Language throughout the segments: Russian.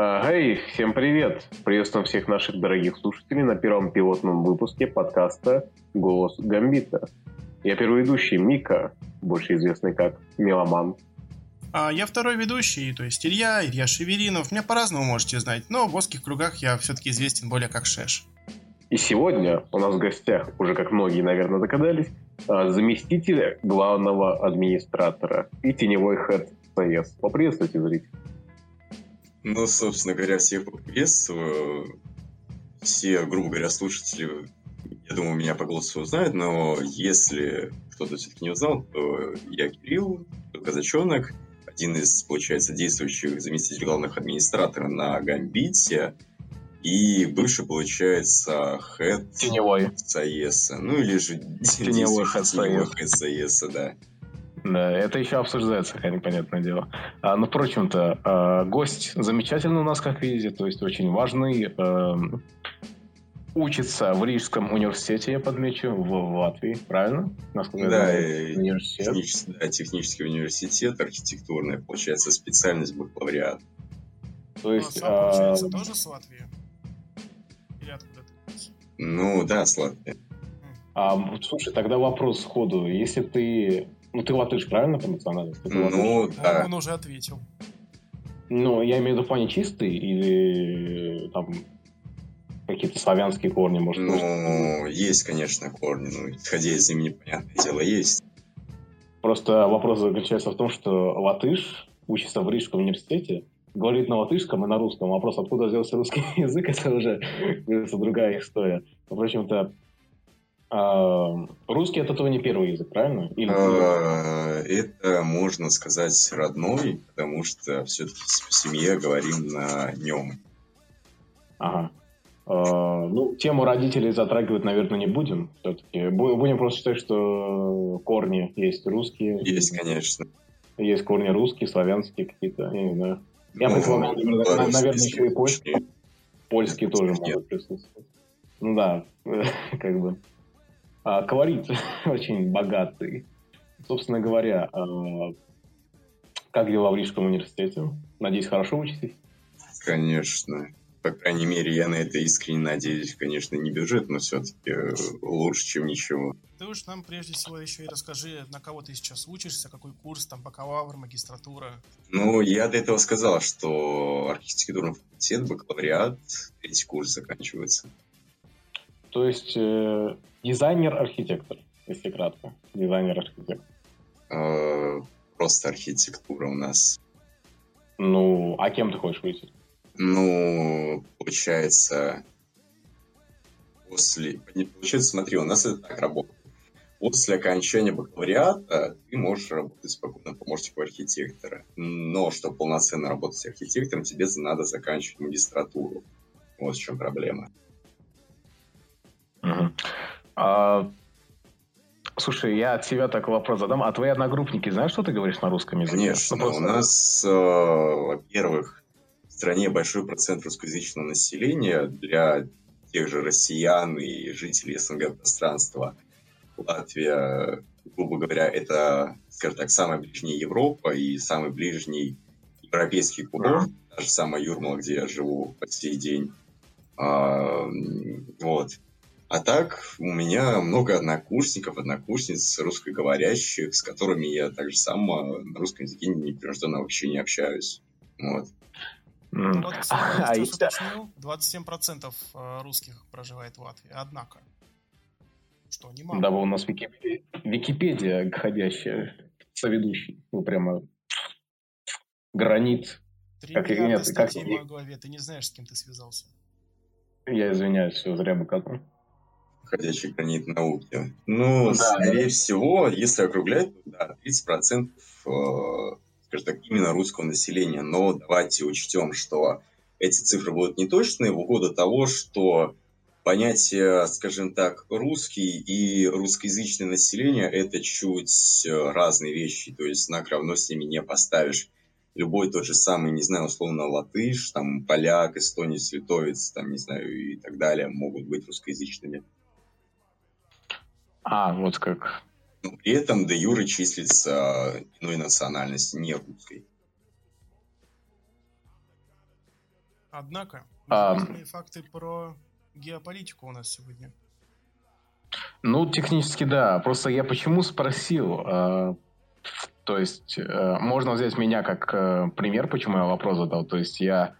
Эй, всем привет! Приветствуем всех наших дорогих слушателей на первом пилотном выпуске подкаста «Голос Гамбита». Я первый ведущий Мика, больше известный как Меломан. А я второй ведущий, то есть Илья, Илья Шеверинов. Меня по-разному можете знать, но в узких кругах я все-таки известен более как Шеш. И сегодня у нас в гостях, уже как многие, наверное, догадались, а, заместитель главного администратора и теневой хед САЕС. Поприветствуйте, зрителей. Ну, собственно говоря, всех поприветствую. Все, грубо говоря, слушатели, я думаю, меня по голосу узнают, но если кто-то все-таки не узнал, то я Кирилл, казачонок, один из, получается, действующих заместителей главных администратора на Гамбите, и бывший, получается, хэт Теневой. САЕСа. Ну, или же Теневой хэт САЕСа, да. Да, это еще обсуждается, понятное дело. А, но, ну, впрочем-то, а, гость замечательный у нас, как видите, то есть очень важный. А, учится в Рижском университете, я подмечу, в Латвии, правильно? Насколько да, университет. Технический, да, технический университет, архитектурная, получается, специальность бакалавриат. То есть... Ну, а, получается, тоже с Латвии? Или откуда ты? Ну, да, с Латвии. А, слушай, тогда вопрос сходу. Если ты ну, ты латыш, правильно, по национальности? Ну, да. Он уже ответил. Ну, я имею в виду в плане чистый или там какие-то славянские корни, может Ну, может? есть, конечно, корни, но исходя из имени, понятное дело, есть. Просто вопрос заключается в том, что латыш учится в Рижском университете, говорит на латышском и на русском. Вопрос, откуда взялся русский язык, это уже другая история. В общем-то, а, русский это твой не первый язык, правильно? Или... А, это, можно сказать, родной, потому что все-таки в семье говорим на нем. Ага. А, ну, тему родителей затрагивать, наверное, не будем. Все-таки будем просто считать, что корни есть русские. Есть, конечно. Есть корни русские, славянские какие-то, я не знаю. Я ну, предполагаю, наверное, наверное еще и польские. Польские тоже нет. могут присутствовать. Ну да, как бы. А, колорит очень богатый. Собственно говоря, а, как дела в Рижском университете? Надеюсь, хорошо учитесь? Конечно. По крайней мере, я на это искренне надеюсь. Конечно, не бюджет, но все-таки э, лучше, чем ничего. Ты уж нам прежде всего еще и расскажи, на кого ты сейчас учишься, какой курс, там, бакалавр, магистратура. Ну, я до этого сказал, что архитектурный факультет, бакалавриат, третий курс заканчивается. То есть э, дизайнер-архитектор, если кратко. Дизайнер-архитектор. Э, просто архитектура у нас. Ну, а кем ты хочешь выйти? Ну, получается, после... Получается, смотри, у нас это так работает. После окончания бакалавриата ты можешь работать спокойно помощником архитектора. Но чтобы полноценно работать архитектором, тебе надо заканчивать магистратуру. Вот в чем проблема. Угу. А, слушай, я от себя такой вопрос задам. А твои одногруппники знают, что ты говоришь на русском языке? Конечно. Ну, у нас, э, во-первых, в стране большой процент русскоязычного населения для тех же россиян и жителей СНГ пространства. Латвия, грубо говоря, это, скажем так, самая ближняя Европа и самый ближний европейский курорт, mm-hmm. та же самая Юрмала, где я живу по сей день. А, вот. А так, у меня много однокурсников, однокурсниц русскоговорящих, с которыми я также сам на русском языке непринужденно вообще не общаюсь. Вот. Mm. Вот, а, уточнил, 27% э, русских проживает в Латвии, однако. Что, немало. Да, у нас Википедия, Википедия ходящая, соведущий. Ну, прямо гранит. Три как, нет, как... в голове, ты не знаешь, с кем ты связался. Я извиняюсь, все зря бы катал ходячий гранит науки. Ну, да, скорее да. всего, если округлять, то да, 30% э, скажем так, именно русского населения. Но давайте учтем, что эти цифры будут неточные в угоду того, что понятие, скажем так, русский и русскоязычное население – это чуть э, разные вещи, то есть знак равно с ними не поставишь. Любой тот же самый, не знаю, условно, латыш, там, поляк, эстонец, литовец, там, не знаю, и так далее, могут быть русскоязычными. А, вот как. Но при этом де юре числится иной национальности, не русской. Однако, а... факты про геополитику у нас сегодня. Ну, технически да. Просто я почему спросил? Э, то есть, э, можно взять меня как э, пример, почему я вопрос задал. То есть, я...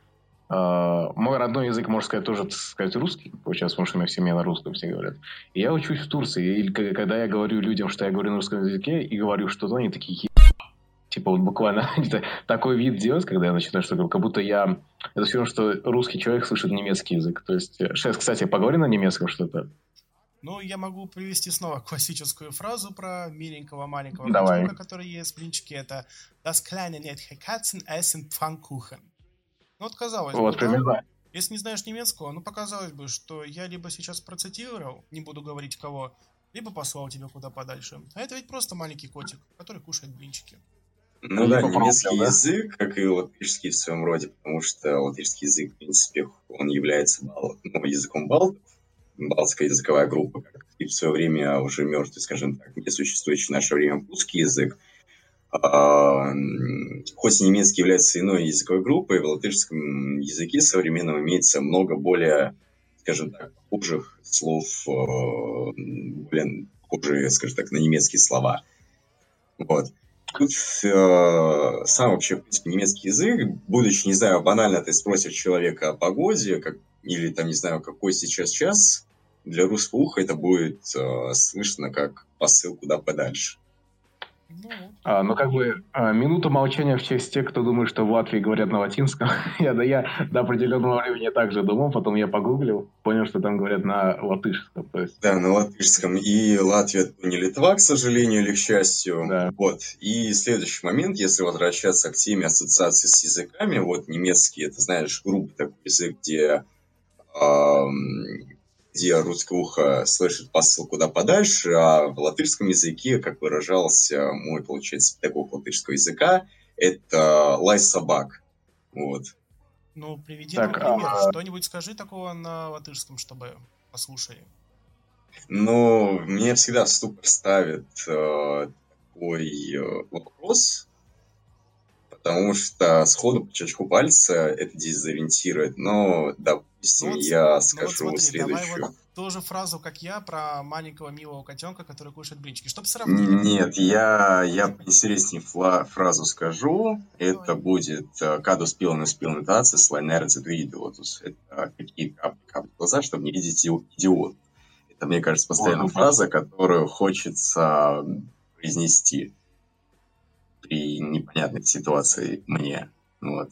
Э, мой родной язык, можно сказать, тоже, так сказать, русский. Сейчас, потому что у меня в семье на русском все говорят. И я учусь в Турции. И когда я говорю людям, что я говорю на русском языке, и говорю что-то, они такие, типа вот буквально такой вид делать, когда я начинаю что-то, как будто я... Это все равно, что русский человек слышит немецкий язык. То есть, сейчас, кстати, поговори на немецком что-то. Ну, я могу привести снова классическую фразу про миленького маленького Давай. котенка, который есть в блинчике. Это «Das kleine Mädchen Katzen essen Pfannkuchen». Ну, вот казалось вот, бы, примерно. Да, если не знаешь немецкого, ну, показалось бы, что я либо сейчас процитировал, не буду говорить кого, либо послал тебя куда подальше. А это ведь просто маленький котик, который кушает блинчики. Ну, ну да, немецкий да? язык, как и латышский в своем роде, потому что латышский язык, в принципе, он является бал, ну, языком балтов, балтская языковая группа, как и в свое время уже мертвый, скажем так, не существующий в наше время русский язык. А, хоть немецкий является иной языковой группой, в латышском языке современном имеется много более, скажем так, похожих слов, э, более похожие, скажем так, на немецкие слова. Вот. Тут э, сам вообще, в принципе, немецкий язык, будучи, не знаю, банально ты спросишь человека о погоде, как, или там, не знаю, какой сейчас час, для русского уха это будет э, слышно как посыл куда подальше. А, ну, как бы, а, минута молчания в честь тех, кто думает, что в Латвии говорят на латинском. я, да, я до определенного времени также думал, потом я погуглил, понял, что там говорят на латышском. То есть... Да, на латышском. И Латвия не Литва, к сожалению или к счастью. Да. Вот. И следующий момент, если возвращаться к теме ассоциации с языками, вот немецкий, это, знаешь, грубый такой язык, где где русское ухо слышит посыл куда подальше, а в латышском языке, как выражался мой, получается, педагог латышского языка, это лай собак. Вот. Ну, приведи так, нам пример. А... Что-нибудь скажи такого на латышском, чтобы послушали. Ну, мне всегда в ступор ставит э, такой э, вопрос, потому что сходу по чечку пальца это дезориентирует. Но, допустим, ну, вот, я ну, скажу вот смотри, следующую. Давай вот ту же фразу, как я, про маленького милого котенка, который кушает блинчики, чтобы сравнить. Нет, я, я интереснее фразу скажу. Это Ой. будет «Кадус пилнус пилнутацис лайнерцит видеотус». Это какие капли, капли глаза, чтобы не видеть идиот. Это, мне кажется, постоянно О, фраза, которую хочется произнести при непонятной ситуации мне. Вот.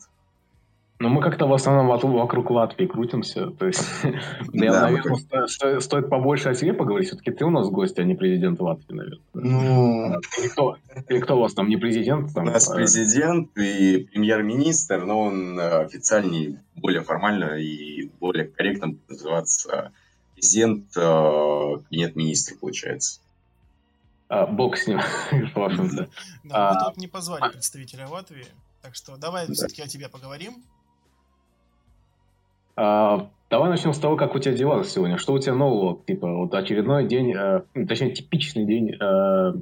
Ну, мы как-то в основном вокруг Латвии крутимся. То есть, я, наверное, стоит побольше о себе поговорить. Все-таки ты у нас гость, а не президент Латвии, наверное. Ну... Или кто, или кто у вас там, не президент? Там, у нас а... президент и премьер-министр, но он э, официальнее, более формально и более корректно называться президент, э, нет министр, получается. А, бог с ним. да, а, мы тут не позвали представителя Латвии, так что давай все-таки о тебе поговорим. А, давай начнем с того, как у тебя дела сегодня. Что у тебя нового? Типа, вот очередной день, э, точнее, типичный день э,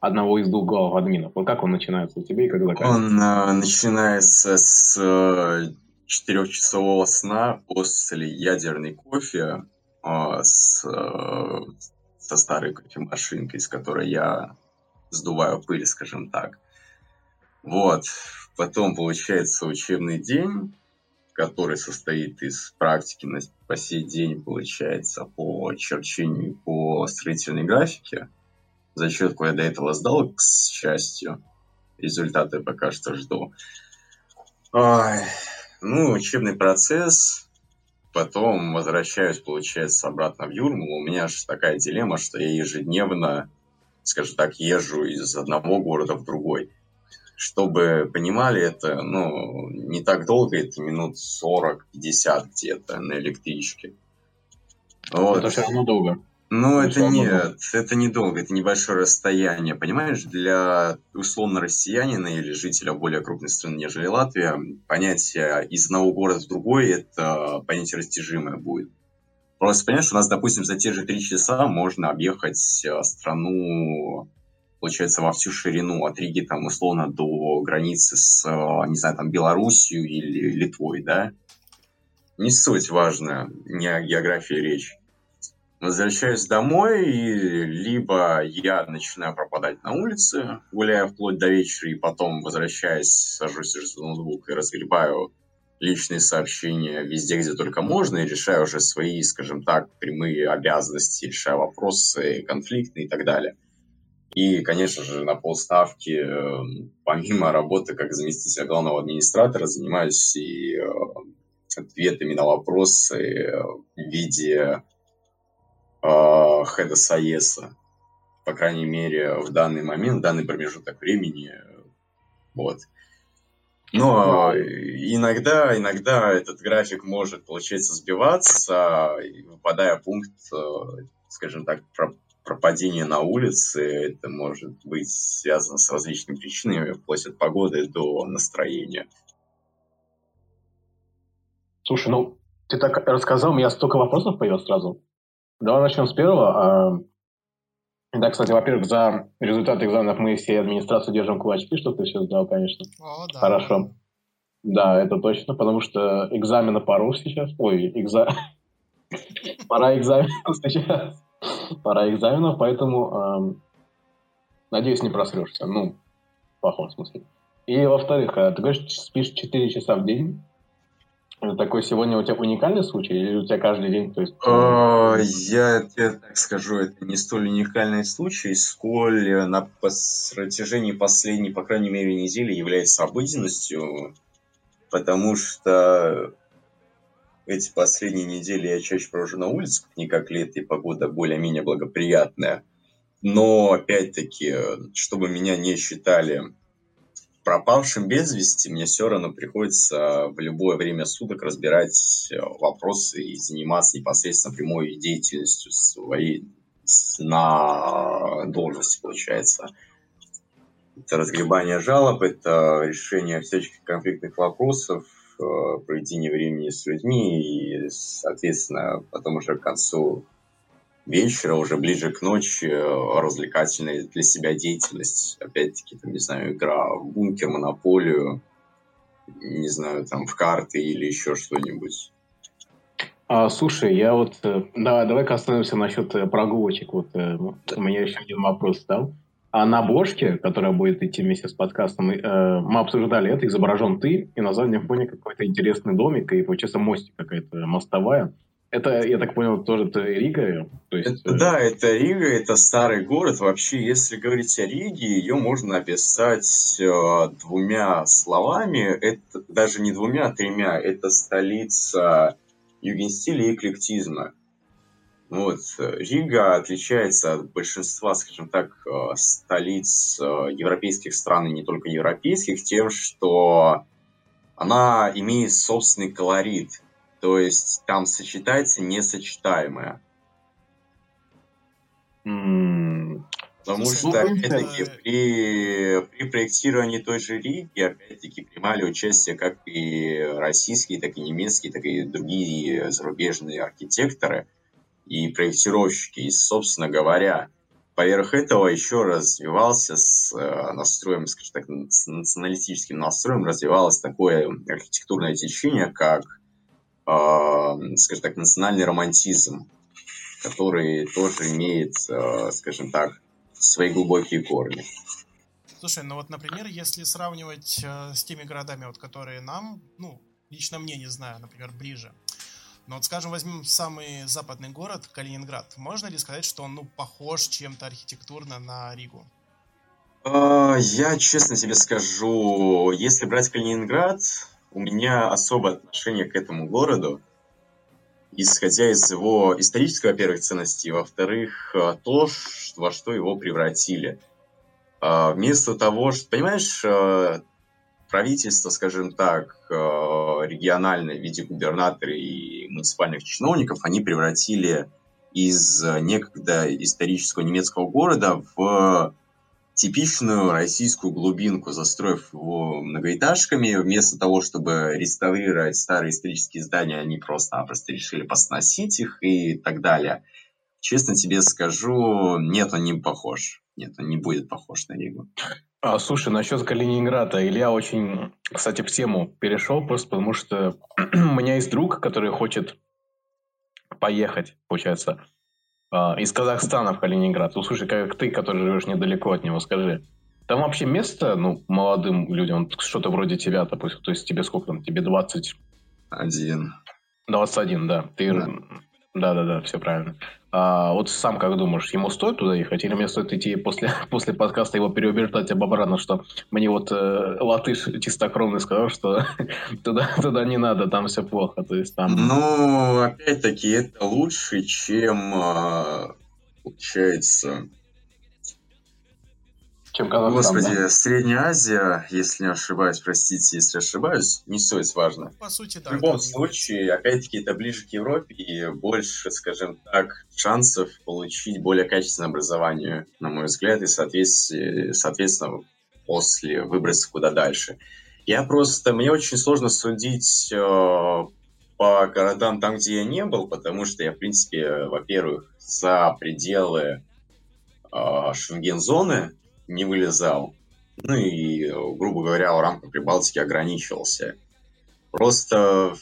одного из двух глав админов. Вот как он начинается у тебя и как заканчивается? Он э, начинается с э, четырехчасового сна после ядерной кофе э, с, э, со старой кофемашинкой, с которой я сдуваю пыль, скажем так. Вот. Потом получается учебный день который состоит из практики на, по сей день, получается, по черчению по строительной графике. Зачетку я до этого сдал, к счастью. Результаты пока что жду. Ой, ну, учебный процесс. Потом возвращаюсь, получается, обратно в Юрмалу. У меня же такая дилемма, что я ежедневно, скажем так, езжу из одного города в другой чтобы понимали, это ну, не так долго, это минут 40-50 где-то на электричке. Вот. Это все равно долго. Ну, это, это нет, это недолго, это небольшое расстояние. Понимаешь, для условно россиянина или жителя более крупной страны, нежели Латвия, понятие из одного города в другой – это понятие растяжимое будет. Просто понимаешь, у нас, допустим, за те же три часа можно объехать э, страну получается, во всю ширину от Риги, там, условно, до границы с, э, не знаю, там, Белоруссией или Литвой, да? не суть важная, не о географии речь. Возвращаюсь домой, и либо я начинаю пропадать на улице, гуляя вплоть до вечера, и потом, возвращаясь, сажусь за ноутбук и разгребаю личные сообщения везде, где только можно, и решаю уже свои, скажем так, прямые обязанности, решаю вопросы конфликтные и так далее. И, конечно же, на полставки, эм, помимо работы как заместителя главного администратора, занимаюсь и э, ответами на вопросы э, в виде э, хеда САЕСа. По крайней мере, в данный момент, в данный промежуток времени. Вот. Но иногда, иногда этот график может, получается, сбиваться, выпадая пункт, скажем так, пропадение на улице, это может быть связано с различными причинами, вплоть от погоды до настроения. Слушай, ну, ты так рассказал, у меня столько вопросов появилось сразу. Давай начнем с первого. А, да, кстати, во-первых, за результаты экзаменов мы всей администрации держим кулачки, что ты все сдал, конечно. О, да. Хорошо. Да, это точно, потому что экзамены пару сейчас. Ой, экза... Пора экзаменов сейчас пора экзаменов, поэтому э, надеюсь, не просрешься. Ну, в плохом смысле. И во-вторых, а ты говоришь, спишь 4 часа в день. Это такой сегодня у тебя уникальный случай или у тебя каждый день? То есть... А, я тебе так скажу, это не столь уникальный случай, сколь на протяжении последней, по крайней мере, недели является обыденностью, потому что эти последние недели я чаще провожу на улице, как никак лето, и погода более-менее благоприятная. Но, опять-таки, чтобы меня не считали пропавшим без вести, мне все равно приходится в любое время суток разбирать э, вопросы и заниматься непосредственно прямой деятельностью своей на должности, получается. Это разгребание жалоб, это решение всяческих конфликтных вопросов, Э, проведение времени с людьми, и, соответственно, потом уже к концу вечера, уже ближе к ночи, э, развлекательная для себя деятельность. Опять-таки, там, не знаю, игра в бункер, монополию, не знаю, там, в карты или еще что-нибудь. А, слушай, я вот... Э, давай, давай-ка остановимся насчет прогулочек. Вот у меня еще один вопрос стал. А на обложке, которая будет идти вместе с подкастом, э, мы обсуждали это, изображен ты, и на заднем фоне какой-то интересный домик, и получается мостик какая-то мостовая. Это, я так понял, тоже это Рига? То есть, это, э... Да, это Рига, это старый город. Вообще, если говорить о Риге, ее можно описать э, двумя словами. Это даже не двумя, а тремя. Это столица югенстиля и эклектизма. Вот. Э, Рига отличается от большинства, скажем так, э, столиц э, европейских стран и не только европейских тем, что она имеет собственный колорит. То есть там сочетается несочетаемое. Потому что, опять-таки, при, при проектировании той же Риги, опять-таки, принимали участие как и российские, так и немецкие, так и другие зарубежные архитекторы – и проектировщики. И, собственно говоря, поверх этого еще развивался с э, настроем, скажем так, с националистическим настроем развивалось такое архитектурное течение, как, скажем так, национальный романтизм, который тоже имеет, э, скажем так, свои глубокие корни. Слушай, ну вот, например, если сравнивать э, с теми городами, вот, которые нам, ну, лично мне, не знаю, например, ближе, но вот, скажем, возьмем самый западный город, Калининград. Можно ли сказать, что он ну, похож чем-то архитектурно на Ригу? Я честно тебе скажу, если брать Калининград, у меня особое отношение к этому городу, исходя из его исторической, во-первых, ценности, во-вторых, а, то, во что его превратили. А, вместо того, что, понимаешь, правительство, скажем так, э, региональное в виде губернаторов и муниципальных чиновников, они превратили из некогда исторического немецкого города в типичную российскую глубинку, застроив его многоэтажками. Вместо того, чтобы реставрировать старые исторические здания, они просто-напросто решили посносить их и так далее. Честно тебе скажу, нет, он не похож. Нет, он не будет похож на Ригу. А, слушай, насчет Калининграда. Илья очень, кстати, в тему перешел, просто потому что у меня есть друг, который хочет поехать, получается, из Казахстана в Калининград. Ну, слушай, как ты, который живешь недалеко от него, скажи, там вообще место, ну, молодым людям, что-то вроде тебя, допустим, то есть тебе сколько там, тебе 20? Один. 21, да. Ты... Да. Да-да-да, все правильно. А, вот сам как думаешь, ему стоит туда ехать, или мне стоит идти после, после подкаста его переубеждать об обратно, что мне вот э, латыш чистокровный сказал, что туда, туда не надо, там все плохо. То есть там... Ну, опять-таки, это лучше, чем, а, получается, чем Казахстан. Господи, да? Средняя Азия, если не ошибаюсь, простите, если ошибаюсь, не суть важно. По сути, да. В любом случае, опять-таки, это ближе к Европе и больше, скажем так, шансов получить более качественное образование, на мой взгляд, и, соответственно, после выбраться куда дальше. Я просто, мне очень сложно судить э, по городам там, где я не был, потому что я, в принципе, во-первых, за пределы э, шенген-зоны, не вылезал. Ну и, грубо говоря, в рамках Прибалтики ограничивался. Просто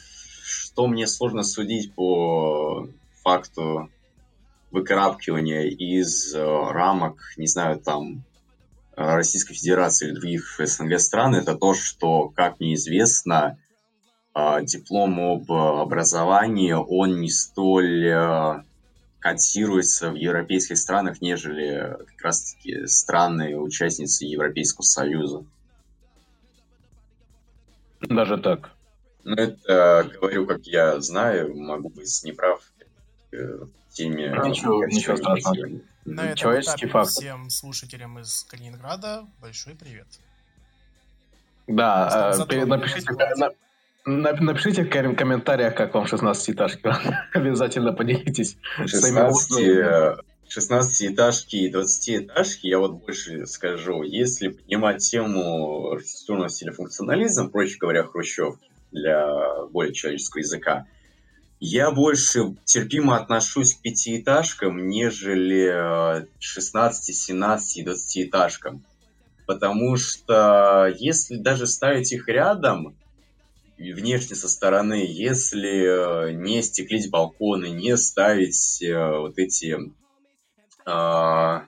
что мне сложно судить по факту выкарабкивания из э, рамок, не знаю, там, Российской Федерации или других СНГ стран, это то, что, как мне известно, э, диплом об образовании, он не столь э, котируется в европейских странах, нежели как раз-таки страны-участницы Европейского Союза. Даже так? Ну, это говорю, как я знаю, могу быть неправ э, в теме... Ничего, ничего страшного. На этом этапе факт. всем слушателям из Калининграда большой привет. Да, э, напишите, Напишите в комментариях, как вам 16-этажки. Обязательно поделитесь 16, 16-этажки и 20-этажки, я вот больше скажу, если поднимать тему архитектурного стиля функционализм, проще говоря, хрущевки, для более человеческого языка, я больше терпимо отношусь к пятиэтажкам, нежели 16, 17 и 20-этажкам. Потому что если даже ставить их рядом, внешне со стороны, если э, не стеклить балконы, не ставить э, вот эти, э,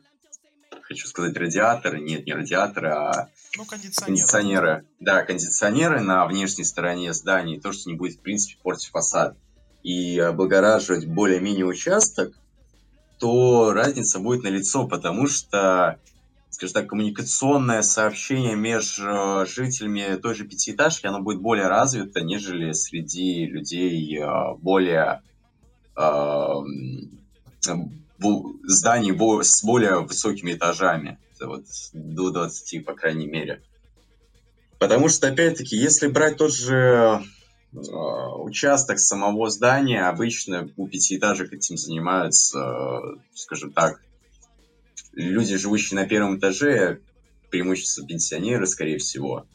хочу сказать, радиаторы, нет, не радиаторы, а ну, кондиционеры. кондиционеры. Да, кондиционеры на внешней стороне здания, то, что не будет, в принципе, портить фасад, и облагораживать более-менее участок, то разница будет налицо, потому что скажем так, коммуникационное сообщение между жителями той же пятиэтажки, оно будет более развито, нежели среди людей э, более э, зданий с более высокими этажами. Вот до 20, по крайней мере. Потому что, опять-таки, если брать тот же э, участок самого здания, обычно у пятиэтажек этим занимаются, скажем так, люди, живущие на первом этаже, преимущество пенсионеры, скорее всего.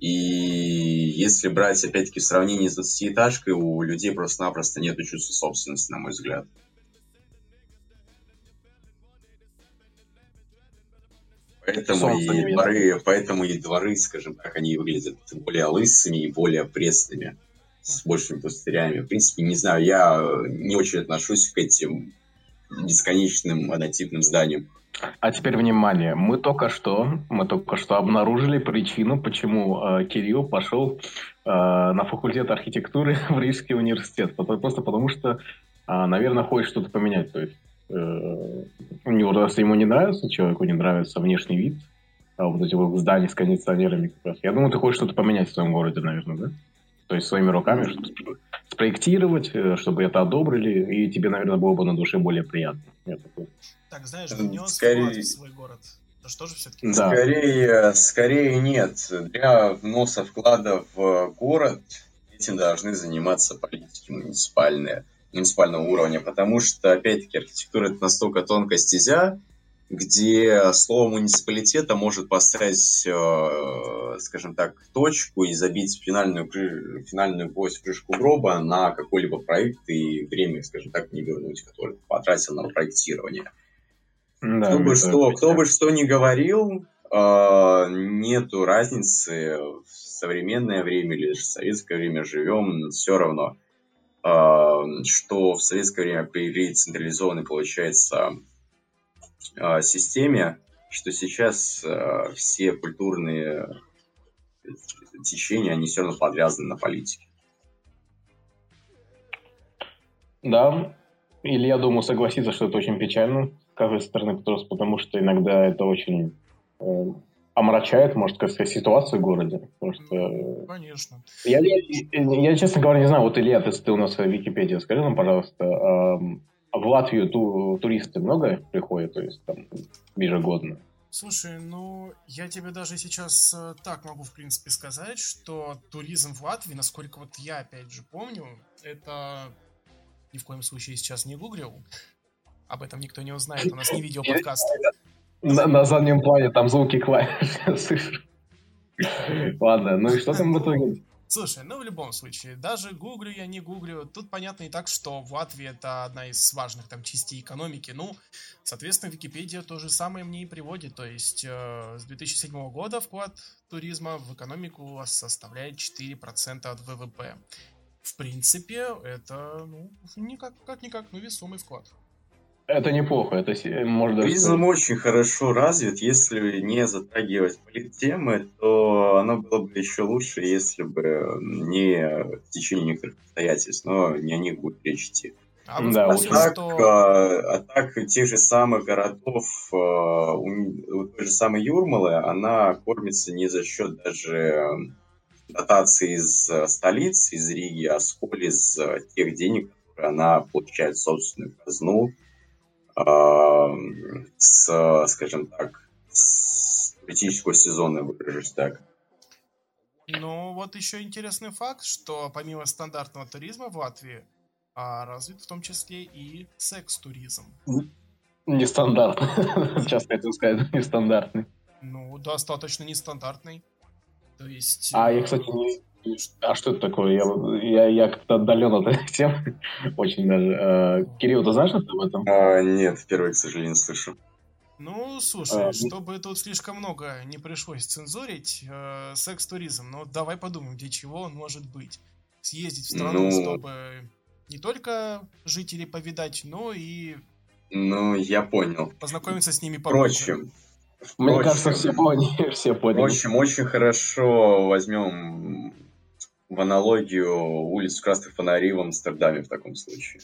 И если брать, опять-таки, в сравнении с 20-этажкой, у людей просто-напросто нет чувства собственности, на мой взгляд. Поэтому и, дворы, поэтому и дворы, скажем так, они выглядят более лысыми и более пресными, с большими пустырями. В принципе, не знаю, я не очень отношусь к этим бесконечным однотипным зданиям. А теперь внимание, мы только что, мы только что обнаружили причину, почему э, Кирилл пошел э, на факультет архитектуры в Рижский университет. Просто потому что, э, наверное, хочет что-то поменять. То есть, э, у него, если ему не нравится, человеку не нравится внешний вид, а вот эти вот здания с кондиционерами как раз. Я думаю, ты хочешь что-то поменять в своем городе, наверное, да? То есть своими руками что-то спроектировать, э, чтобы это одобрили, и тебе, наверное, было бы на душе более приятно. Так, знаешь, внес скорее... в свой город. Это что же все-таки? Да. Скорее, скорее нет. Для вноса вклада в город этим должны заниматься политики муниципальные, муниципального уровня, потому что, опять-таки, архитектура это настолько тонкая стезя, где слово муниципалитета может поставить, э, скажем так, точку и забить финальную, финальную гвоздь в крышку гроба на какой-либо проект и время, скажем так, не вернуть, который потратил на проектирование. Да, кто, бы что, кто бы что ни говорил, э, нету разницы в современное время или в советское время живем, все равно, э, что в советское время при централизованной, получается, системе, что сейчас э, все культурные течения, они все равно подвязаны на политике. Да, или я думаю согласиться, что это очень печально, с каждой стороны, потому что иногда это очень э, омрачает, может сказать, ситуацию в городе. Потому что... Конечно. Я, я, я, честно говоря, не знаю, вот Илья, ты, ты у нас в Википедии, скажи нам, пожалуйста, э, в Латвию ту, туристы много приходят, то есть там ежегодно? Слушай, ну, я тебе даже сейчас э, так могу, в принципе, сказать, что туризм в Латвии, насколько вот я, опять же, помню, это ни в коем случае сейчас не гуглил. Об этом никто не узнает, у нас не видео подкаст. На, на заднем плане там звуки клавиш Ладно, ну и что там в итоге? Слушай, ну в любом случае, даже гуглю я, не гуглю, тут понятно и так, что в Латвии это одна из важных там частей экономики, ну, соответственно, Википедия то же самое мне и приводит, то есть э, с 2007 года вклад туризма в экономику составляет 4% от ВВП. В принципе, это, ну, никак, как-никак, ну, весомый вклад. Это неплохо, это можно... Туризм очень хорошо развит, если не затрагивать политтемы, то оно было бы еще лучше, если бы не в течение некоторых обстоятельств, но не о них будет речь идти. А, да, вот так, что... а, а так тех же самых городов, а, у, той же самой Юрмалы, она кормится не за счет даже дотации из столицы, из Риги, а сколь из тех денег, которые она получает в собственную казну, с, скажем так, с туристического сезона, выражусь так. Ну, вот еще интересный факт, что помимо стандартного туризма в Латвии а, развит в том числе и секс-туризм. Нестандартный. Часто это сказать, нестандартный. Ну, достаточно нестандартный. То есть... А я, кстати, не, а что это такое? Я, я, я как-то отдален от этой темы. Очень даже. А, Кирилл, ты знаешь что об этом? А, нет, впервые, к сожалению, слышу. Ну, слушай, а, чтобы тут слишком много не пришлось цензурить, э, секс-туризм, ну, давай подумаем, где чего он может быть. Съездить в страну, ну... чтобы не только жителей повидать, но и... Ну, я понял. Познакомиться с ними поближе. Впрочем, мне Впрочем, кажется, все поняли. Все поняли. Впрочем, очень хорошо возьмем в аналогию улиц красных фонарей в Амстердаме в таком случае.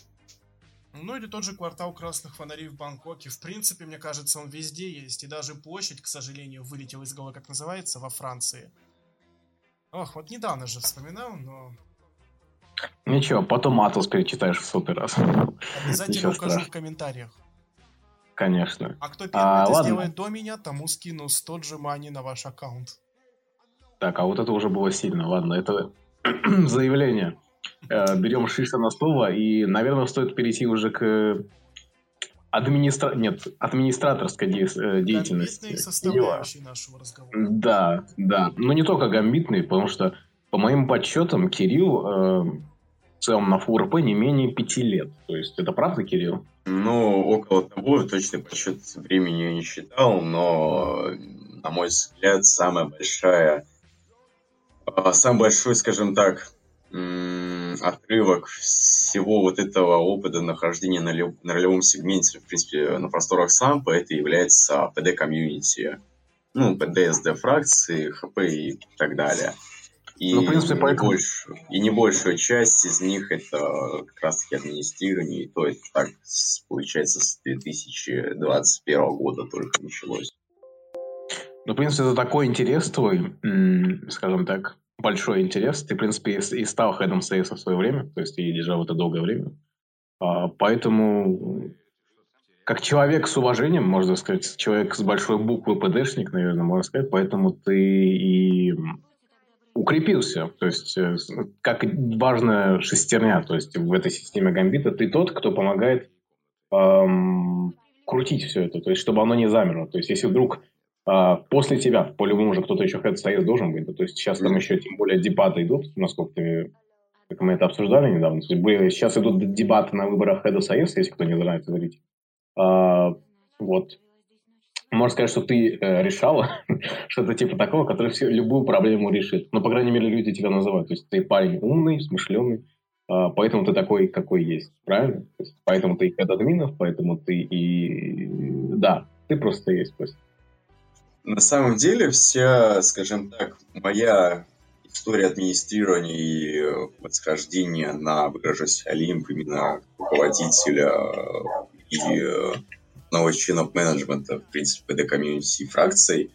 Ну или тот же квартал красных фонарей в Бангкоке. В принципе, мне кажется, он везде есть. И даже площадь, к сожалению, вылетела из головы, как называется, во Франции. Ох, вот недавно же вспоминал, но... Ничего, потом Атлас перечитаешь в сотый раз. Обязательно Ничего укажу страшного. в комментариях. Конечно. А кто первый а, это ладно. сделает до меня, тому скину 100 джимани на ваш аккаунт. Так, а вот это уже было сильно. Ладно, это заявление. Э, берем Шиша на слово, и, наверное, стоит перейти уже к администра... Нет, администраторской де... Э, деятельности. Составляющей нашего разговора. Да, да. Но не только гамбитный, потому что, по моим подсчетам, Кирилл э, в целом на ФУРП не менее пяти лет. То есть, это правда, Кирилл? Ну, около того, точно подсчет времени я не считал, но, на мой взгляд, самая большая а, самый большой, скажем так, отрывок всего вот этого опыта нахождения на, на ролевом сегменте, в принципе, на просторах сампа, это является PD-комьюнити. Ну, PD, SD фракции, HP и так далее. И, ну, в принципе, не большую, и не большая часть из них это как раз таки администрирование, и то это так получается с 2021 года только началось. Ну, в принципе, это такой интерес твой, скажем так, большой интерес. Ты, в принципе, и стал хедом сейса в свое время, то есть ты держал это долгое время. А, поэтому, как человек с уважением, можно сказать, человек с большой буквы ПДшник, наверное, можно сказать, поэтому ты и укрепился. То есть, э, как важная шестерня, то есть в этой системе гамбита ты тот, кто помогает эм, крутить все это, то есть чтобы оно не замерло. То есть если вдруг а, после тебя, по-любому уже кто-то еще head стоит должен быть. То есть сейчас там еще тем более дебаты идут, насколько ты, как мы это обсуждали недавно. То есть, сейчас идут дебаты на выборах Head of Союз, если кто не знает, говорить. А, вот. можно сказать, что ты э, решала что-то типа такого, который все, любую проблему решит. Ну, по крайней мере, люди тебя называют. То есть ты парень умный, смышленый, э, поэтому ты такой, какой есть. Правильно? То есть, поэтому ты и админов, поэтому ты и... Да, ты просто есть. Просто. На самом деле, вся, скажем так, моя история администрирования и восхождения на, выражусь, Олимп именно руководителя и одного из членов менеджмента, в принципе, PD комьюнити и фракций,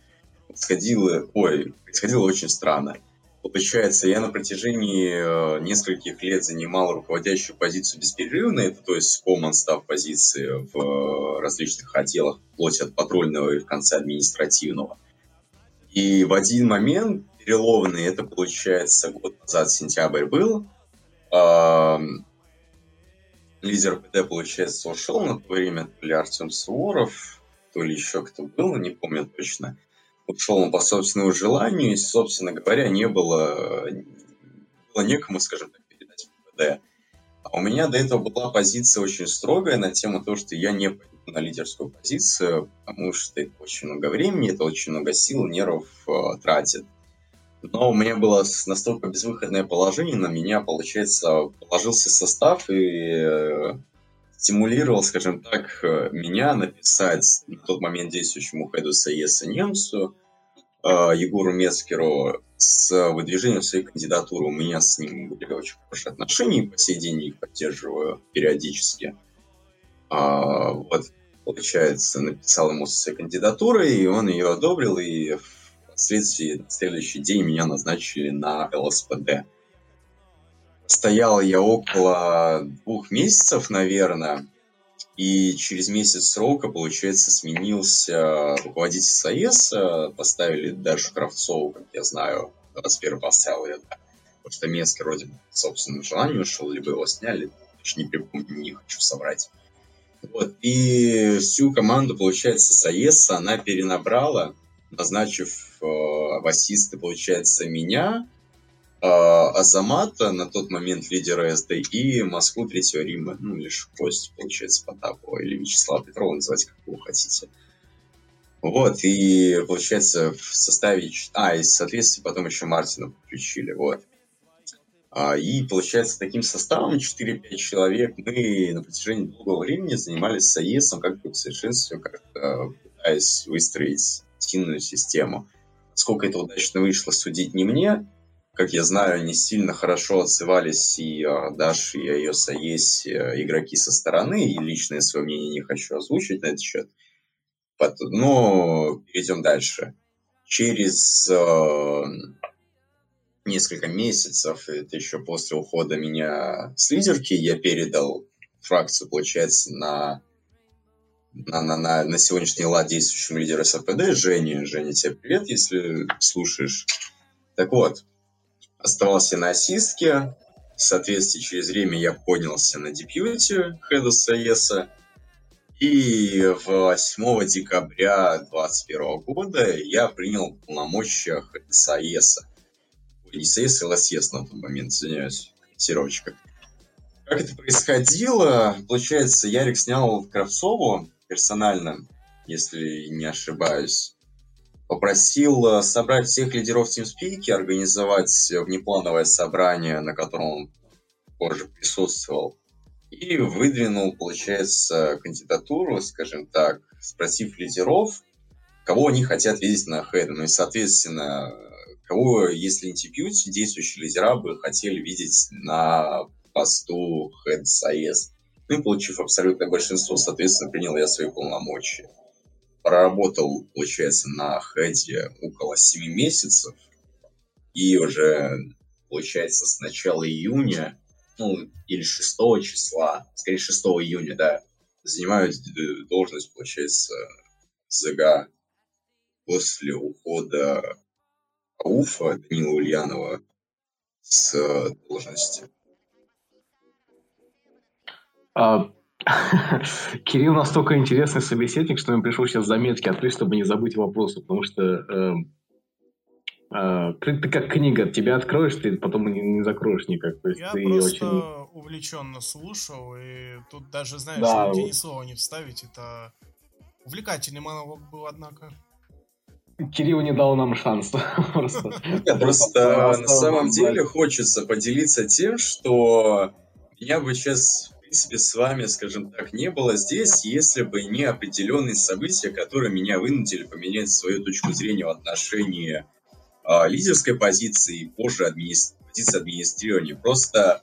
происходило, ой, происходило очень странно. Получается, я на протяжении э, нескольких лет занимал руководящую позицию бесперерывно, это то есть common став позиции в э, различных отделах, вплоть от патрульного и в конце административного. И в один момент переломный, это получается год назад, сентябрь был, лидер ПД, получается, ушел на то время, то ли Артем Суворов, то ли еще кто был, не помню точно. Ушел он по собственному желанию, и, собственно говоря, не было, было некому, скажем так, передать ПД. А у меня до этого была позиция очень строгая на тему того, что я не пойду на лидерскую позицию, потому что это очень много времени, это очень много сил, нервов э, тратит. Но у меня было настолько безвыходное положение, на меня, получается, положился состав и э, стимулировал, скажем так, э, меня написать на тот момент действующему хеду САЕСа немцу, Егору Мецкеру, с выдвижением своей кандидатуры. У меня с ним были очень хорошие отношения, и по сей день их поддерживаю периодически. А, вот, получается, написал ему своей кандидатурой, и он ее одобрил, и Впоследствии на следующий день меня назначили на ЛСПД. Стоял я около двух месяцев, наверное, и через месяц срока, получается, сменился руководитель САЕС, поставили Дашу Кравцову, как я знаю, 21 поставил я, да. Потому что Менский вроде бы собственным желанием ушел, либо его сняли, точно не припомню, не хочу соврать. Вот, и всю команду, получается, САЕС она перенабрала, назначив э, в ассисты, получается, меня, э, Азамата, на тот момент лидера СД, и Москву Третьего Рима, ну, лишь Кость, получается, Потапова, или Вячеслава Петрова, называйте, как вы хотите. Вот, и, получается, в составе... А, и, соответственно, потом еще Мартина подключили, вот. А, и, получается, таким составом 4-5 человек мы на протяжении долгого времени занимались САЕСом как-то в как пытаясь выстроить единую систему. Сколько это удачно вышло, судить не мне. Как я знаю, они сильно хорошо отзывались и о Даше, и о ее Соесе игроки со стороны, и личное свое мнение не хочу озвучить на этот счет. Но перейдем дальше. Через э, несколько месяцев, это еще после ухода меня с лидерки, я передал фракцию, получается, на на, на, на, на сегодняшний лад действующему лидеру СПД, Жене. Женя, тебе привет, если слушаешь. Так вот, оставался на ассистке. Соответственно, через время я поднялся на депьюти хеда САЕСа. И 8 декабря 2021 года я принял полномочия САЕСа. Не САЕС, а ЛСЕС на тот момент, извиняюсь, корректировочка. Как это происходило? Получается, Ярик снял Кравцову персонально, если не ошибаюсь. Попросил э, собрать всех лидеров TeamSpeak, организовать внеплановое собрание, на котором он позже присутствовал. И выдвинул, получается, кандидатуру, скажем так, спросив лидеров, кого они хотят видеть на хеде. Ну и, соответственно, кого, если не TPUT, действующие лидера бы хотели видеть на посту Head SIS. Ну и получив абсолютное большинство, соответственно, принял я свои полномочия. Проработал, получается, на хеде около 7 месяцев. И уже, получается, с начала июня, ну, или 6 числа, скорее 6 июня, да, занимаю должность, получается, ЗГА после ухода Ауфа Данила Ульянова с должности. А, Кирилл настолько интересный собеседник, что мне пришлось сейчас заметки открыть, чтобы не забыть вопросы, потому что э, э, ты как книга, тебя откроешь, ты потом не, не закроешь никак. То есть Я ты просто очень... увлеченно слушал, и тут даже, знаешь, да, ни слова не вставить, это Увлекательный монолог был, однако. Кирилл не дал нам шанс. Просто, просто на самом деле хочется поделиться тем, что я бы сейчас, принципе, с вами, скажем так, не было здесь, если бы не определенные события, которые меня вынудили поменять свою точку зрения в отношении э, лидерской позиции и позже админи... позиции администрирования. Просто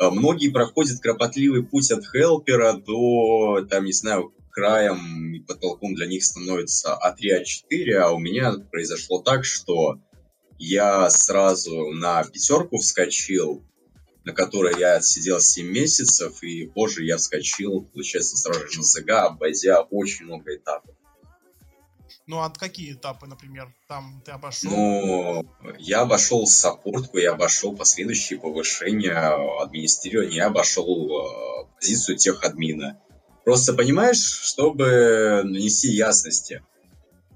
э, многие проходят кропотливый путь от хелпера до, там, не знаю, краем и потолком для них становится А3, А4, а у меня произошло так, что я сразу на пятерку вскочил, на которой я сидел 7 месяцев, и позже я вскочил, получается, сразу же на ЗГ, обойдя очень много этапов. Ну, а какие этапы, например, там ты обошел? Ну, я обошел саппортку, я обошел последующие повышения администрирования, я обошел э, позицию тех админа. Просто понимаешь, чтобы нанести ясности.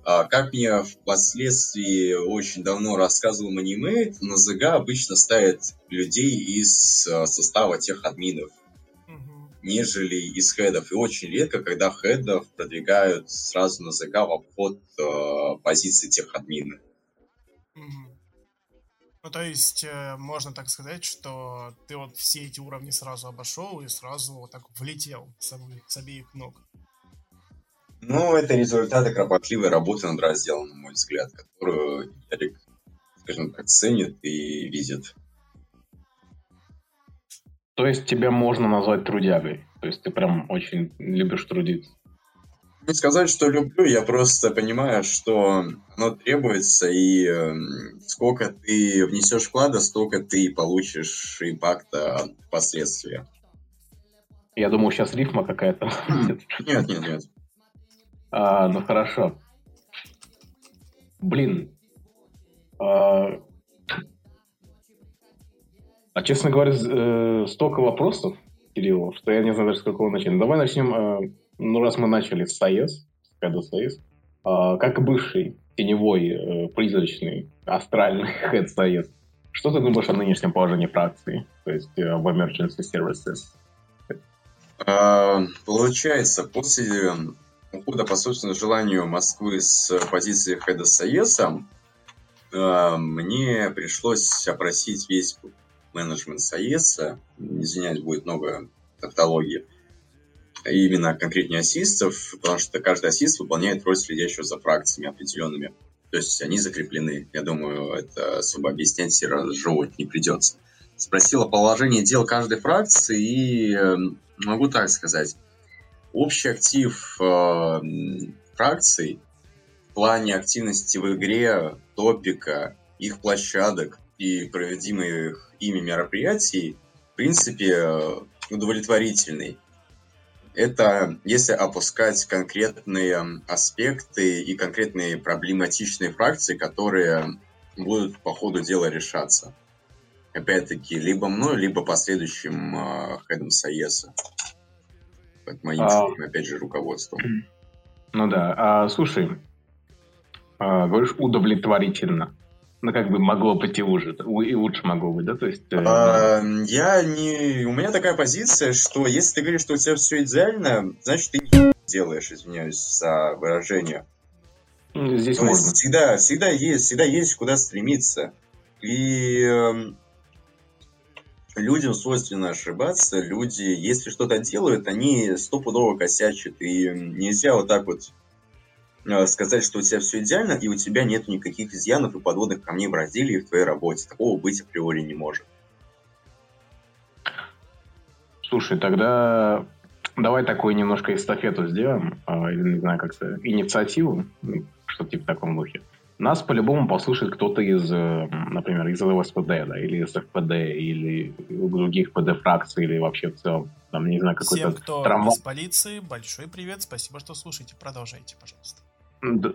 А, как мне впоследствии очень давно рассказывал Манимейт, на ЗГ обычно ставят людей из а, состава тех админов, нежели из хедов. И очень редко, когда хедов продвигают сразу на ЗГ в обход э, позиции тех админов. Ну, то есть, э, можно так сказать, что ты вот все эти уровни сразу обошел и сразу вот так влетел с, обеих, с обеих ног. Ну, это результаты кропотливой работы над разделом, на мой взгляд, которую Ярик, скажем так, ценит и видит. То есть тебя можно назвать трудягой? То есть ты прям очень любишь трудиться? Не сказать, что люблю, я просто понимаю, что оно требуется, и э, сколько ты внесешь вклада, столько ты получишь импакта последствия. Я думал, сейчас рифма какая-то. Нет, нет, нет. А, ну хорошо. Блин. А, а честно говоря, э, столько вопросов, Кирилл, что я не знаю даже, с какого начать. Давай начнем э, ну, раз мы начали с САЕС, с САЕС, э, как бывший теневой, э, призрачный, астральный хед САЕС, что ты думаешь о нынешнем положении фракции, то есть э, в Emergency Services? А, получается, после ухода по собственному желанию Москвы с позиции хеда САЕСа, э, мне пришлось опросить весь менеджмент САЕСа, извиняюсь, будет много тавтологии, именно конкретнее ассистов, потому что каждый ассист выполняет роль следящего за фракциями определенными. То есть они закреплены. Я думаю, это особо объяснять и разжевывать не придется. Спросил о положении дел каждой фракции и э, могу так сказать. Общий актив э, фракций в плане активности в игре, топика, их площадок и проводимых ими мероприятий, в принципе, э, удовлетворительный это если опускать конкретные аспекты и конкретные проблематичные фракции, которые будут по ходу дела решаться. Опять-таки, либо мной, либо последующим э, хедом Саеса. Под моим, а... опять же, руководством. Ну да. А, слушай, а, говоришь удовлетворительно ну, как бы могло быть и лучше, и лучше могло быть, да, то есть... Э, а, я не... У меня такая позиция, что если ты говоришь, что у тебя все идеально, значит, ты не делаешь, извиняюсь за выражение. Здесь то можно. Всегда, всегда есть, всегда есть куда стремиться. И э, людям свойственно ошибаться. Люди, если что-то делают, они стопудово косячат. И нельзя вот так вот Э, сказать, что у тебя все идеально, и у тебя нет никаких изъянов и подводных камней в разделе в твоей работе. Такого быть априори не может. Слушай, тогда давай такую немножко эстафету сделаем, а, или, не знаю, как-то инициативу, ну, что-то типа в таком духе. Нас по-любому послушает кто-то из, э, например, из ЛСПД, да, или из ФПД, или других ПД-фракций, или вообще в целом, там, не знаю, какой-то... Всем, кто трамвай... из полиции, большой привет, спасибо, что слушаете, продолжайте, пожалуйста.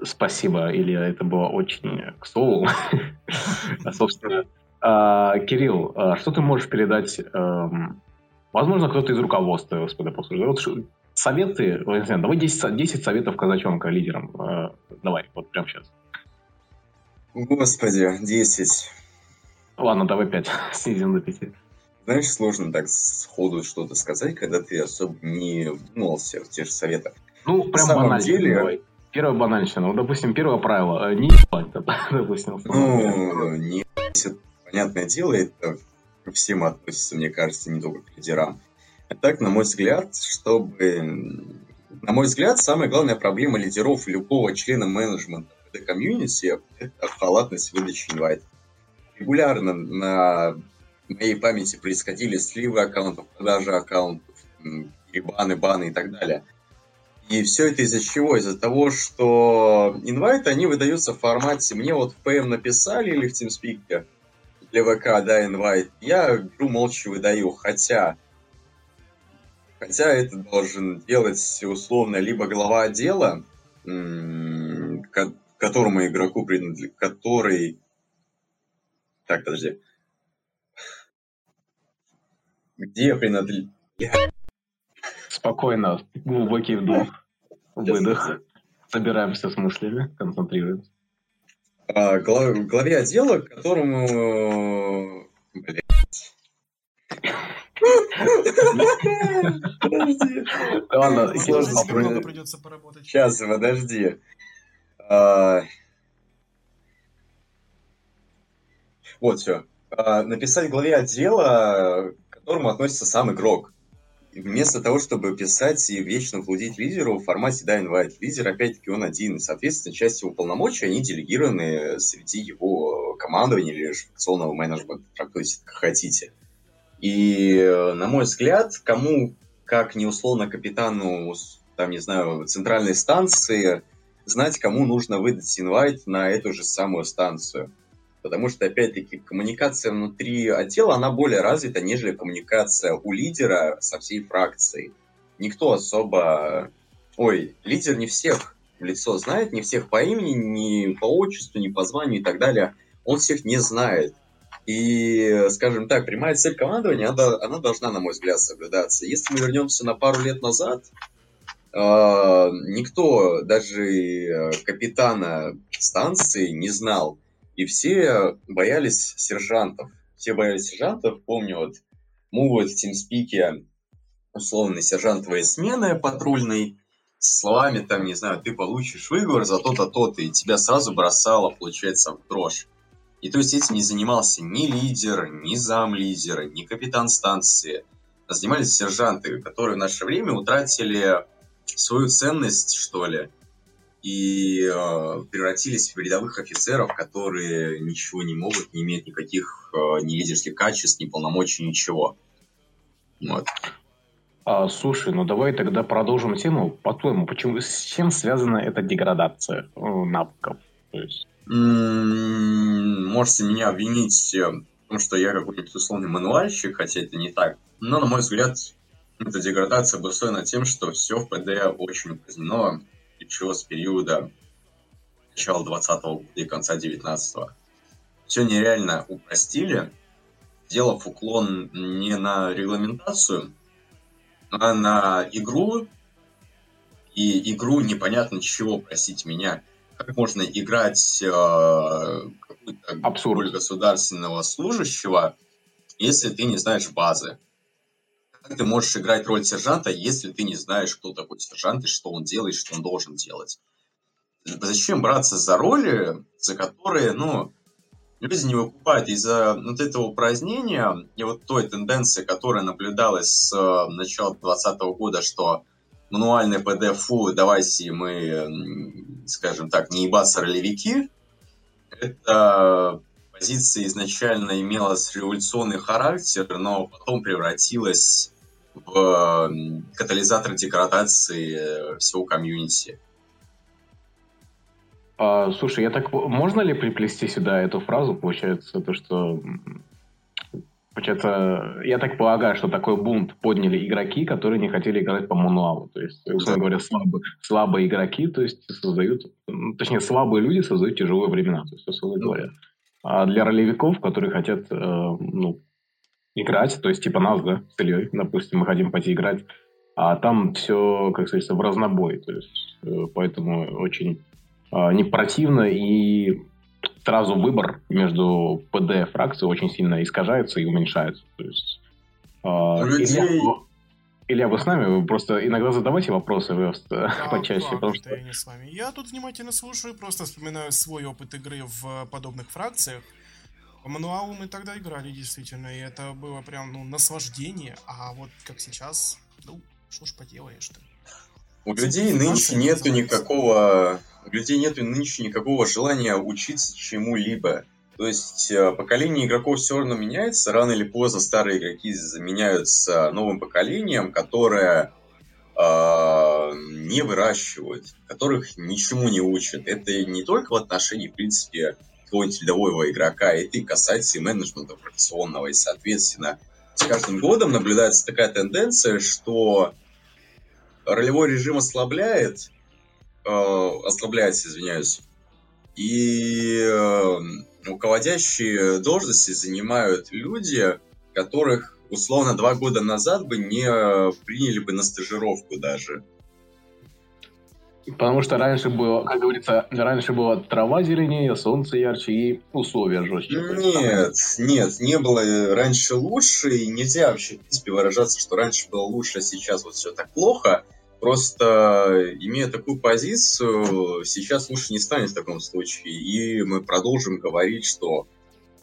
Спасибо, Илья, это было очень к слову. А, собственно, а, Кирилл, а что ты можешь передать? Эм, возможно, кто-то из руководства СПД послушает. Советы, давай 10, 10 советов казачонка лидерам. Э, давай, вот прямо сейчас. Господи, 10. Ладно, давай 5. Снизим до 5. Знаешь, сложно так сходу что-то сказать, когда ты особо не вдумался в те же советы. Ну, прям банально. Деле... Давай. Первое банальщина. Ну, допустим, первое правило. Э, не ебать, допустим. Ну, не понятное дело, это ко всем относится, мне кажется, не только к лидерам. А так, на мой взгляд, чтобы... На мой взгляд, самая главная проблема лидеров любого члена менеджмента комьюнити – это халатность выдачи инвайт. Регулярно на моей памяти происходили сливы аккаунтов, продажи аккаунтов, баны, баны и так далее. И все это из-за чего? Из-за того, что инвайты, они выдаются в формате «мне вот в PM написали» или в TeamSpeak для ВК, да, инвайт, я беру молча выдаю, хотя Хотя это должен делать условно либо глава отдела, которому игроку принадлежит, который... Так, подожди. Где принадлежит... Спокойно, глубокий вдох, выдох. Собираемся с мыслями, концентрируемся. А, глав, главе отдела, которому... Ладно, придется поработать. Сейчас, подожди. А, вот все. А, написать главе отдела, к которому относится сам игрок. Вместо того, чтобы писать и вечно плудить лидеру в формате да, invite. Лидер, опять-таки, он один. Соответственно, часть его полномочий, они делегированы среди его командования или функционного менеджмента. Трактуйте, как хотите. И, на мой взгляд, кому, как не условно капитану, там, не знаю, центральной станции, знать, кому нужно выдать инвайт на эту же самую станцию. Потому что, опять-таки, коммуникация внутри отдела, она более развита, нежели коммуникация у лидера со всей фракцией. Никто особо... Ой, лидер не всех в лицо знает, не всех по имени, ни по отчеству, ни по званию и так далее. Он всех не знает. И, скажем так, прямая цель командования, она, она должна, на мой взгляд, соблюдаться. Если мы вернемся на пару лет назад, никто, даже э, капитана станции, не знал. И все боялись сержантов. Все боялись сержантов. Помню, вот мувают в тимспике условный сержант твоей смены патрульный, с словами там, не знаю, ты получишь выговор за то-то, то-то, и тебя сразу бросало, получается, в дрожь. И то есть этим не занимался ни лидер, ни зам лидера, ни капитан станции. А занимались сержанты, которые в наше время утратили свою ценность, что ли, и э, превратились в рядовых офицеров, которые ничего не могут, не имеют никаких э, ни лидерских качеств, ни полномочий, ничего. Вот. А, слушай, ну давай тогда продолжим тему. По-твоему, почему, с чем связана эта деградация э, навыков? То есть... Можете меня обвинить в том, что я какой-нибудь условный мануальщик, хотя это не так. Но, на мой взгляд, эта деградация обусловлена тем, что все в ПД очень упразднено, еще с периода начала 20 года и конца 19 -го. Все нереально упростили, сделав уклон не на регламентацию, а на игру, и игру непонятно чего, простите меня, как можно играть э, какую-то государственного служащего, если ты не знаешь базы как ты можешь играть роль сержанта, если ты не знаешь, кто такой сержант и что он делает, что он должен делать? Зачем браться за роли, за которые, ну, люди не выкупают из-за вот этого упразднения и вот той тенденции, которая наблюдалась с э, начала 2020 года, что мануальный PDF, фу, давайте мы, скажем так, не ебаться ролевики, это позиция изначально имела революционный характер, но потом превратилась в катализатор деградации э, всего комьюнити. А, слушай, я так можно ли приплести сюда эту фразу? Получается, то, что Получается, я так полагаю, что такой бунт подняли игроки, которые не хотели играть по мануалу. То есть, условно говоря, слабые, слабые игроки, то есть создают, ну, точнее, слабые люди создают тяжелые времена, то есть, условно говоря. А для ролевиков, которые хотят, э, ну, играть, то есть типа нас, да, с Ильей, допустим, мы хотим пойти играть, а там все, как сказать, в разнобой, то есть э, поэтому очень э, не противно и сразу выбор между ПД фракцией очень сильно искажается и уменьшается. То есть, э, людей, Илья... Вы с нами? Вы просто иногда задавайте вопросы вы, да, почаще. потому что... я не с вами. Я тут внимательно слушаю, просто вспоминаю свой опыт игры в подобных фракциях. По мануалу мы тогда играли, действительно, и это было прям, ну, наслаждение. А вот как сейчас, ну, что ж поделаешь-то. У людей нынче нету никакого... У людей нету нынче никакого желания учиться чему-либо. То есть э, поколение игроков все равно меняется, рано или поздно старые игроки заменяются новым поколением, которое э, не выращивают, которых ничему не учат. Это не только в отношении, в принципе, какого-нибудь рядового игрока, и касается и менеджмента фракционного, и, соответственно, с каждым годом наблюдается такая тенденция, что ролевой режим ослабляет, э, ослабляется, извиняюсь, и э, руководящие должности занимают люди, которых условно два года назад бы не приняли бы на стажировку даже. Потому что раньше было, как говорится, раньше была трава зеленее, солнце ярче и условия жестче. Нет, нет, не было раньше лучше, и нельзя вообще, в принципе, выражаться, что раньше было лучше, а сейчас вот все так плохо. Просто, имея такую позицию, сейчас лучше не станет в таком случае. И мы продолжим говорить, что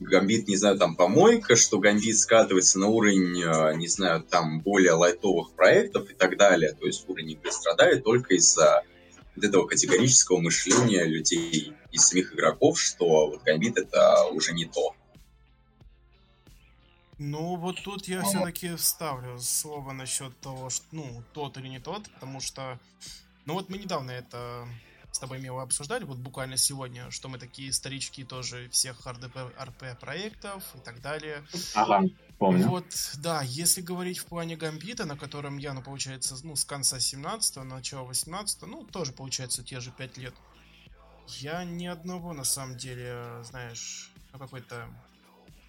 Гамбит, не знаю, там помойка, что Гамбит скатывается на уровень, э, не знаю, там более лайтовых проектов и так далее. То есть уровень игры страдает только из-за вот этого категорического мышления людей и самих игроков, что вот Гамбит это уже не то. Ну, вот тут я все-таки вставлю слово насчет того, что, ну, тот или не тот, потому что, ну вот мы недавно это с тобой мило обсуждали, вот буквально сегодня, что мы такие старички тоже всех РДП, РП проектов и так далее. Ага, помню. Вот, да, если говорить в плане Гамбита, на котором я, ну, получается, ну, с конца 17-го, начала 18-го, ну, тоже, получается, те же 5 лет. Я ни одного, на самом деле, знаешь, ну, какой-то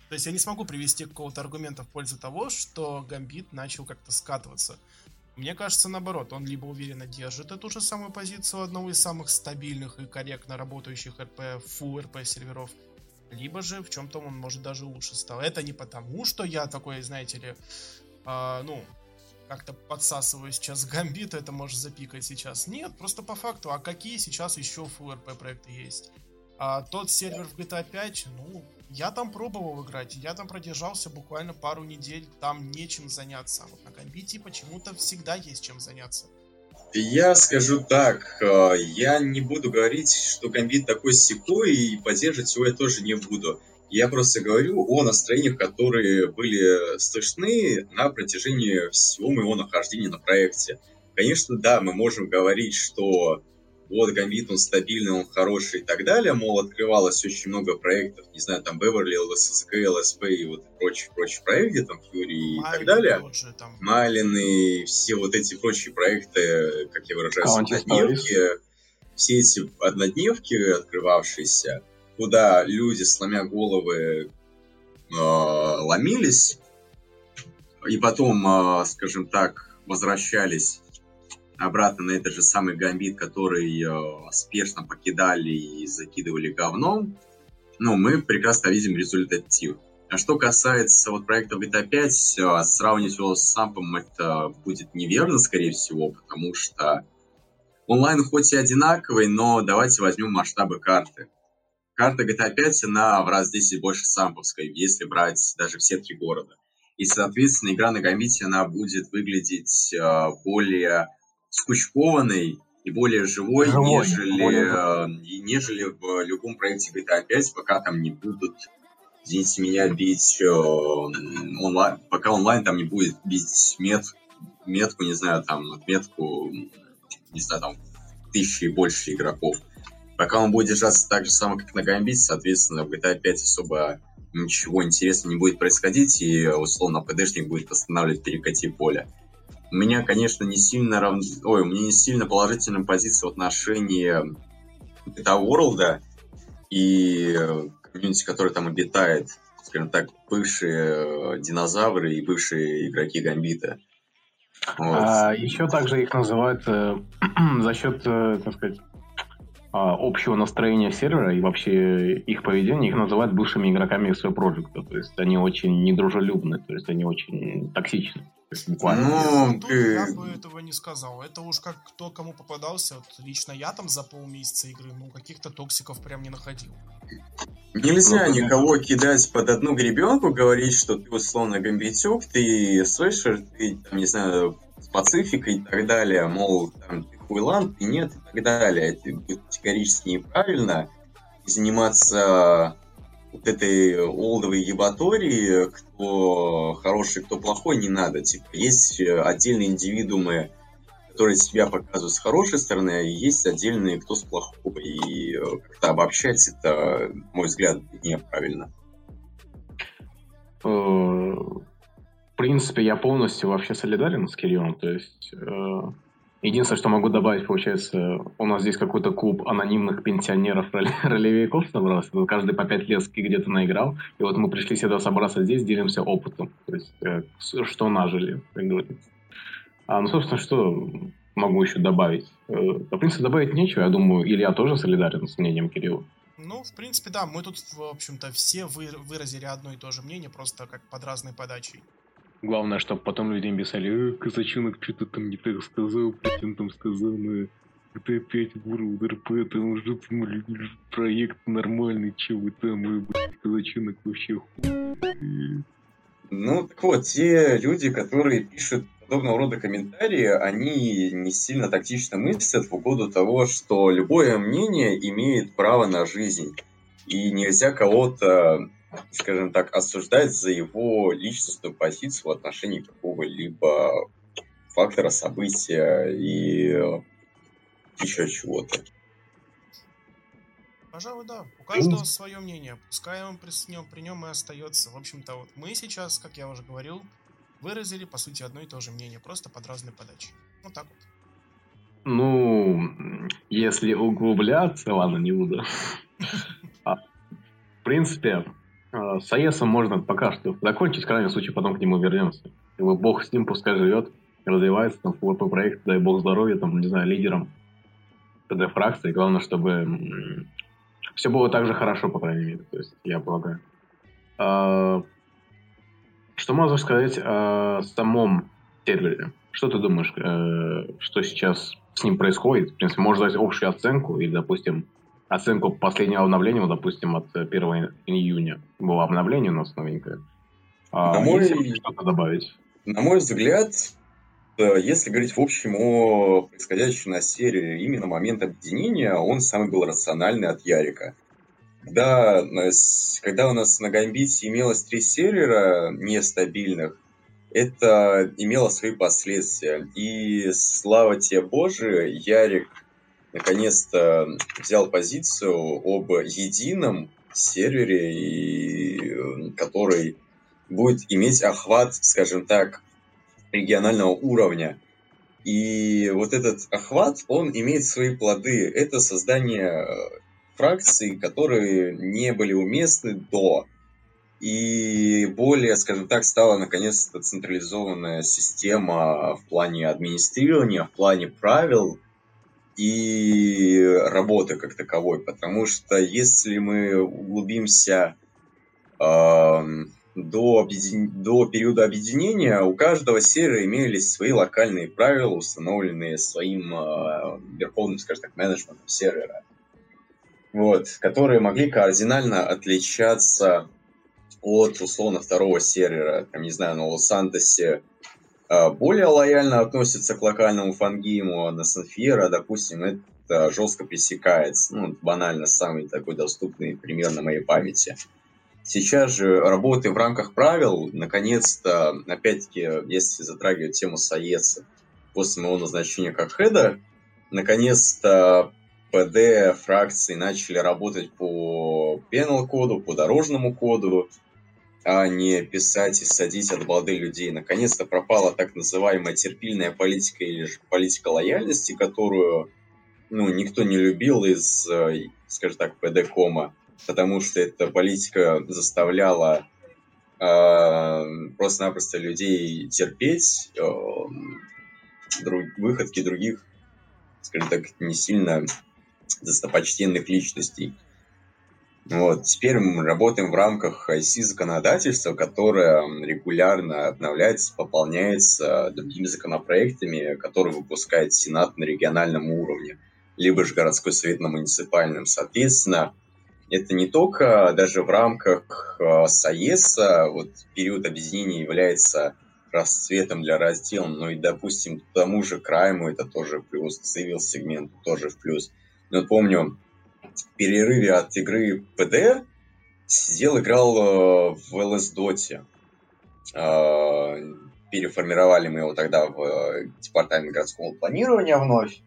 то есть я не смогу привести какого-то аргумента в пользу того, что Гамбит начал как-то скатываться. Мне кажется, наоборот, он либо уверенно держит эту же самую позицию одного из самых стабильных и корректно работающих РП, фу РП серверов, либо же в чем-то он может даже лучше стал. Это не потому, что я такой, знаете ли, э, ну, как-то подсасываю сейчас гамбит, это может запикать сейчас. Нет, просто по факту, а какие сейчас еще РП проекты есть? А тот сервер в GTA 5, ну, я там пробовал играть, я там продержался буквально пару недель, там нечем заняться. А вот на Гамбите почему-то всегда есть чем заняться. Я скажу так, э, я не буду говорить, что Гамбит такой секой, и поддерживать его я тоже не буду. Я просто говорю о настроениях, которые были слышны на протяжении всего моего нахождения на проекте. Конечно, да, мы можем говорить, что вот Гамбит, он стабильный, он хороший и так далее, мол, открывалось очень много проектов, не знаю, там Беверли, ЛССК, ЛСП и вот прочие, прочие проекты, там Фьюри и так далее. Там... Малин и все вот эти прочие проекты, как я выражаюсь, а, однодневки, все эти однодневки открывавшиеся, куда люди, сломя головы, э, ломились, и потом, э, скажем так, возвращались обратно на этот же самый гамбит, который э, спешно покидали и закидывали говном, ну, мы прекрасно видим результатив. А что касается вот проекта GTA 5, э, сравнивать его с сампом это будет неверно, скорее всего, потому что онлайн хоть и одинаковый, но давайте возьмем масштабы карты. Карта GTA 5, она в раз 10 больше самповской, если брать даже все три города. И, соответственно, игра на Гамбите, она будет выглядеть э, более скучкованный и более живой, живой нежели, более... Э, нежели в любом проекте GTA 5, пока там не будут, извините меня, бить э, онлайн, пока онлайн там не будет бить мет, метку, не знаю, там, отметку, не знаю, там, тысячи и больше игроков. Пока он будет держаться так же само, как на Гамбите, соответственно, в GTA 5 особо ничего интересного не будет происходить, и условно ПДшник будет восстанавливать перекати поле. У меня, конечно, не сильно рав... Ой, у меня не сильно положительная позиция в отношении World и комьюнити, который там обитает, скажем так, бывшие э, динозавры и бывшие игроки Гамбита. Вот. А, еще также их называют э, за счет, э, так сказать, общего настроения сервера и вообще их поведения, их называют бывшими игроками своего проекта. То есть они очень недружелюбны, то есть они очень токсичны. Буквально. Ну, ты... я бы этого не сказал. Это уж как кто кому попадался. Вот лично я там за полмесяца игры, ну, каких-то токсиков прям не находил. Нельзя ну, никого кидать под одну гребенку, говорить, что ты условно гамбитюк, ты слышишь, ты, там, не знаю, с пацификой и так далее, мол, там, ты хуйлан, ты нет и так далее. Это категорически неправильно. заниматься вот этой олдовой ебатории, кто хороший, кто плохой, не надо. Типа, есть отдельные индивидуумы, которые себя показывают с хорошей стороны, а есть отдельные, кто с плохой. И как-то обобщать это, на мой взгляд, неправильно. Э, в принципе, я полностью вообще солидарен с Кириллом. То есть э, Единственное, что могу добавить, получается, у нас здесь какой-то клуб анонимных пенсионеров ролевиков собрался. Каждый по пять лет где-то наиграл. И вот мы пришли сюда собраться здесь, делимся опытом. То есть, э, что нажили, как говорится. А, ну, собственно, что могу еще добавить? Э, в принципе, добавить нечего. Я думаю, Илья тоже солидарен с мнением Кирилла. Ну, в принципе, да, мы тут, в общем-то, все вы, выразили одно и то же мнение, просто как под разной подачей. Главное, чтобы потом людям писали, э, казачонок что-то там не так сказал, причем там сказал, ну, это опять World RP, там уже проект нормальный, че вы там, и, блядь, казачонок вообще хуй. Ну, так вот, те люди, которые пишут подобного рода комментарии, они не сильно тактично мыслят в угоду того, что любое мнение имеет право на жизнь. И нельзя кого-то скажем так, осуждать за его личностную позицию в отношении какого-либо фактора, события и еще чего-то. Пожалуй, да. У каждого mm. свое мнение. Пускай он при нем, при нем и остается. В общем-то, вот мы сейчас, как я уже говорил, выразили, по сути, одно и то же мнение, просто под разной подачей. Вот так вот. Ну, если углубляться, ладно, не буду. А, в принципе, с АЭСом можно пока что закончить, в крайнем случае потом к нему вернемся. Его бог с ним пускай живет, развивается, там, по проект, дай бог здоровья, там, не знаю, лидером ТД-фракции. Главное, чтобы все было так же хорошо, по крайней мере, то есть, я полагаю. А, что можно сказать о самом сервере? Что ты думаешь, э, что сейчас с ним происходит? В принципе, можно дать общую оценку или, допустим, оценку последнего обновления, допустим, от 1 июня. Было обновление у нас новенькое. А, на мой... что-то добавить? На мой взгляд, э, если говорить в общем о происходящем на серии именно момент объединения, он самый был рациональный от Ярика. Когда, когда у нас на Гамбите имелось три сервера нестабильных, это имело свои последствия. И слава тебе Боже, Ярик наконец-то взял позицию об едином сервере, и, который будет иметь охват, скажем так, регионального уровня. И вот этот охват, он имеет свои плоды. Это создание фракций, которые не были уместны до. И более, скажем так, стала наконец-то централизованная система в плане администрирования, в плане правил, и работы как таковой, потому что если мы углубимся э, до, объедин... до периода объединения, у каждого сервера имелись свои локальные правила, установленные своим э, верховным, скажем так, менеджментом сервера, вот, которые могли кардинально отличаться от, условно, второго сервера. Там, не знаю, на Лос-Сантосе более лояльно относится к локальному фангейму, а на Санфьера, допустим, это жестко пресекается. Ну, банально, самый такой доступный пример на моей памяти. Сейчас же работы в рамках правил, наконец-то, опять-таки, если затрагивать тему Саеса, после моего назначения как хеда, наконец-то ПД фракции начали работать по пенал коду, по дорожному коду, а не писать и садить от балды людей. Наконец-то пропала так называемая терпильная политика или же политика лояльности, которую ну, никто не любил из, э, скажем так, ПД-кома, потому что эта политика заставляла э, просто-напросто людей терпеть э, друг, выходки других, скажем так, не сильно достопочтенных личностей. Вот. Теперь мы работаем в рамках IC-законодательства, которое регулярно обновляется, пополняется другими законопроектами, которые выпускает Сенат на региональном уровне, либо же городской совет на муниципальном. Соответственно, это не только даже в рамках э, САЕСа, вот период объединения является расцветом для раздела, но и, допустим, тому же Крайму это тоже плюс, цивил сегмент тоже в плюс. Но помню, в перерыве от игры ПД сидел, играл э, в ЛС Доте. Э, переформировали мы его тогда в э, департамент городского планирования вновь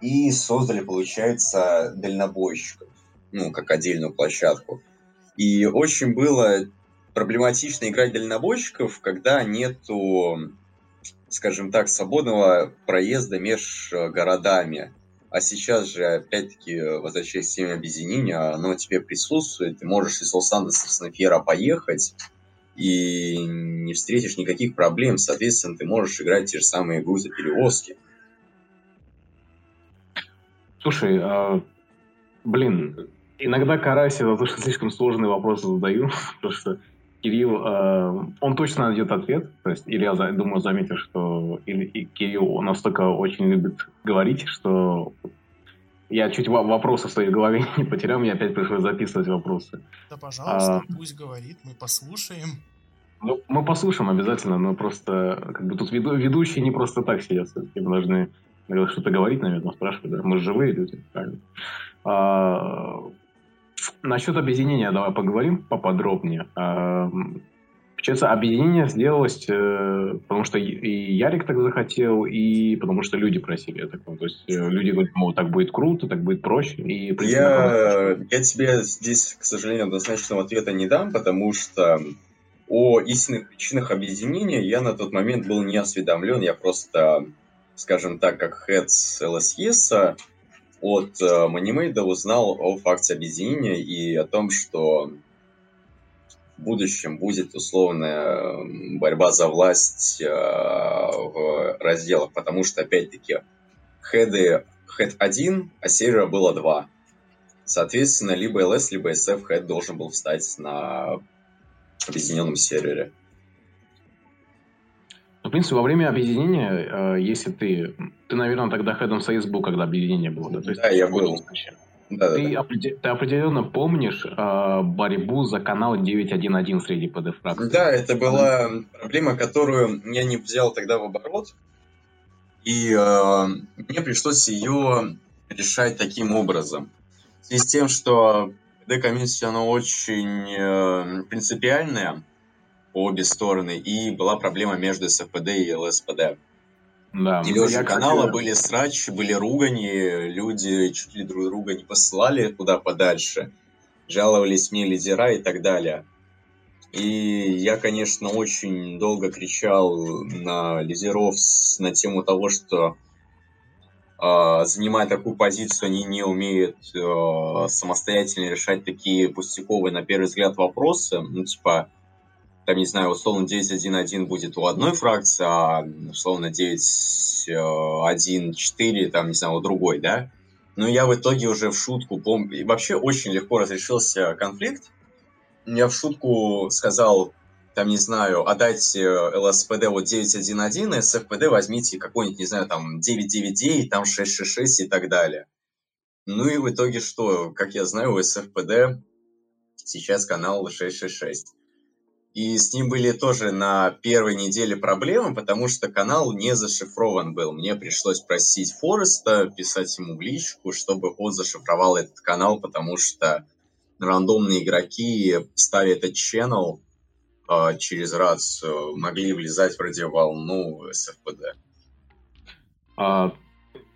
и создали, получается, дальнобойщиков, ну, как отдельную площадку. И очень было проблематично играть дальнобойщиков, когда нету, скажем так, свободного проезда между городами. А сейчас же, опять-таки, возвращаясь к теме объединения, оно тебе присутствует. Ты можешь из Лос-Андреса в Снайпера поехать, и не встретишь никаких проблем. Соответственно, ты можешь играть те же самые грузоперевозки. Слушай, а, блин, иногда караюсь за то, что слишком сложные вопросы задаю, потому что Кирилл, э, он точно найдет ответ. То есть Илья, думаю, заметил, что Кирилл настолько очень любит говорить, что я чуть вопросы в своей голове не потерял, мне опять пришлось записывать вопросы. Да, пожалуйста, а, пусть говорит, мы послушаем. Ну, мы послушаем обязательно, но просто как бы тут веду, ведущие не просто так сидят, мы должны что-то говорить, наверное, спрашивать, да? мы живые люди, правильно. А, Насчет объединения давай поговорим поподробнее. Получается, объединение сделалось, э, потому что и Ярик так захотел, и потому что люди просили. Так То есть э, люди говорят, мол, так будет круто, так будет проще. И, я, я тебе здесь, к сожалению, однозначного ответа не дам, потому что о истинных причинах объединения я на тот момент был не осведомлен. Я просто, скажем так, как head ЛСЕСа, от э, Манимейда узнал о факте объединения и о том, что в будущем будет условная борьба за власть э, в разделах, потому что, опять-таки, хеды, хед 1, а сервера было 2. Соответственно, либо LS, либо SF хед должен был встать на объединенном сервере. В принципе, во время объединения, э, если ты... Ты, наверное, тогда хедом союз был, когда объединение было, да? То есть, да, я был. Да, ты, да, определ... ты определенно помнишь э, борьбу за канал 9.1.1 среди PD-фракций? Да, это была проблема, которую я не взял тогда в оборот. И э, мне пришлось ее решать таким образом. В связи с тем, что PD-комьюнити, оно очень э, принципиальное, по обе стороны, и была проблема между СФПД и ЛСПД. Да, Дележи канала кстати... были срач, были ругани, люди чуть ли друг друга не посылали куда подальше, жаловались мне лидера и так далее. И я, конечно, очень долго кричал на лидеров на тему того, что э, занимая такую позицию, они не умеют э, самостоятельно решать такие пустяковые, на первый взгляд, вопросы. Ну, типа, там, не знаю, условно 9.1.1 будет у одной фракции, а условно 9.1.4, там, не знаю, у другой, да? Но я в итоге уже в шутку помню... Вообще очень легко разрешился конфликт. Я в шутку сказал, там, не знаю, отдайте э, ЛСПД вот 9.1.1, а СФПД возьмите какой-нибудь, не знаю, там 9.9.9, там 6.6.6 и так далее. Ну и в итоге что? Как я знаю, у СФПД сейчас канал 666. И с ним были тоже на первой неделе проблемы, потому что канал не зашифрован был. Мне пришлось просить Фореста, писать ему в личку, чтобы он зашифровал этот канал, потому что рандомные игроки, ставя этот channel э, через рацию, могли влезать в радиоволну СФПД. А,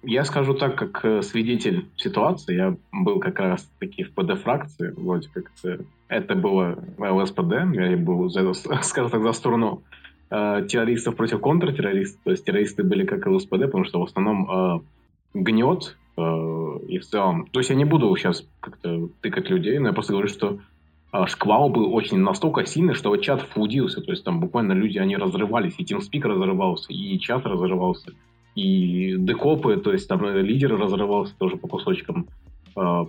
я скажу так, как э, свидетель ситуации, я был как раз таки в ПД-фракции, вроде как это было ЛСПД, я был, за, скажем так, за сторону э, террористов против контртеррористов, то есть террористы были как ЛСПД, потому что в основном э, гнет э, и в целом, то есть я не буду сейчас как-то тыкать людей, но я просто говорю, что э, шквал был очень настолько сильный, что чат фудился, то есть там буквально люди, они разрывались, и TeamSpeak разрывался, и чат разрывался, и декопы, то есть там лидеры разрывался тоже по кусочкам. э,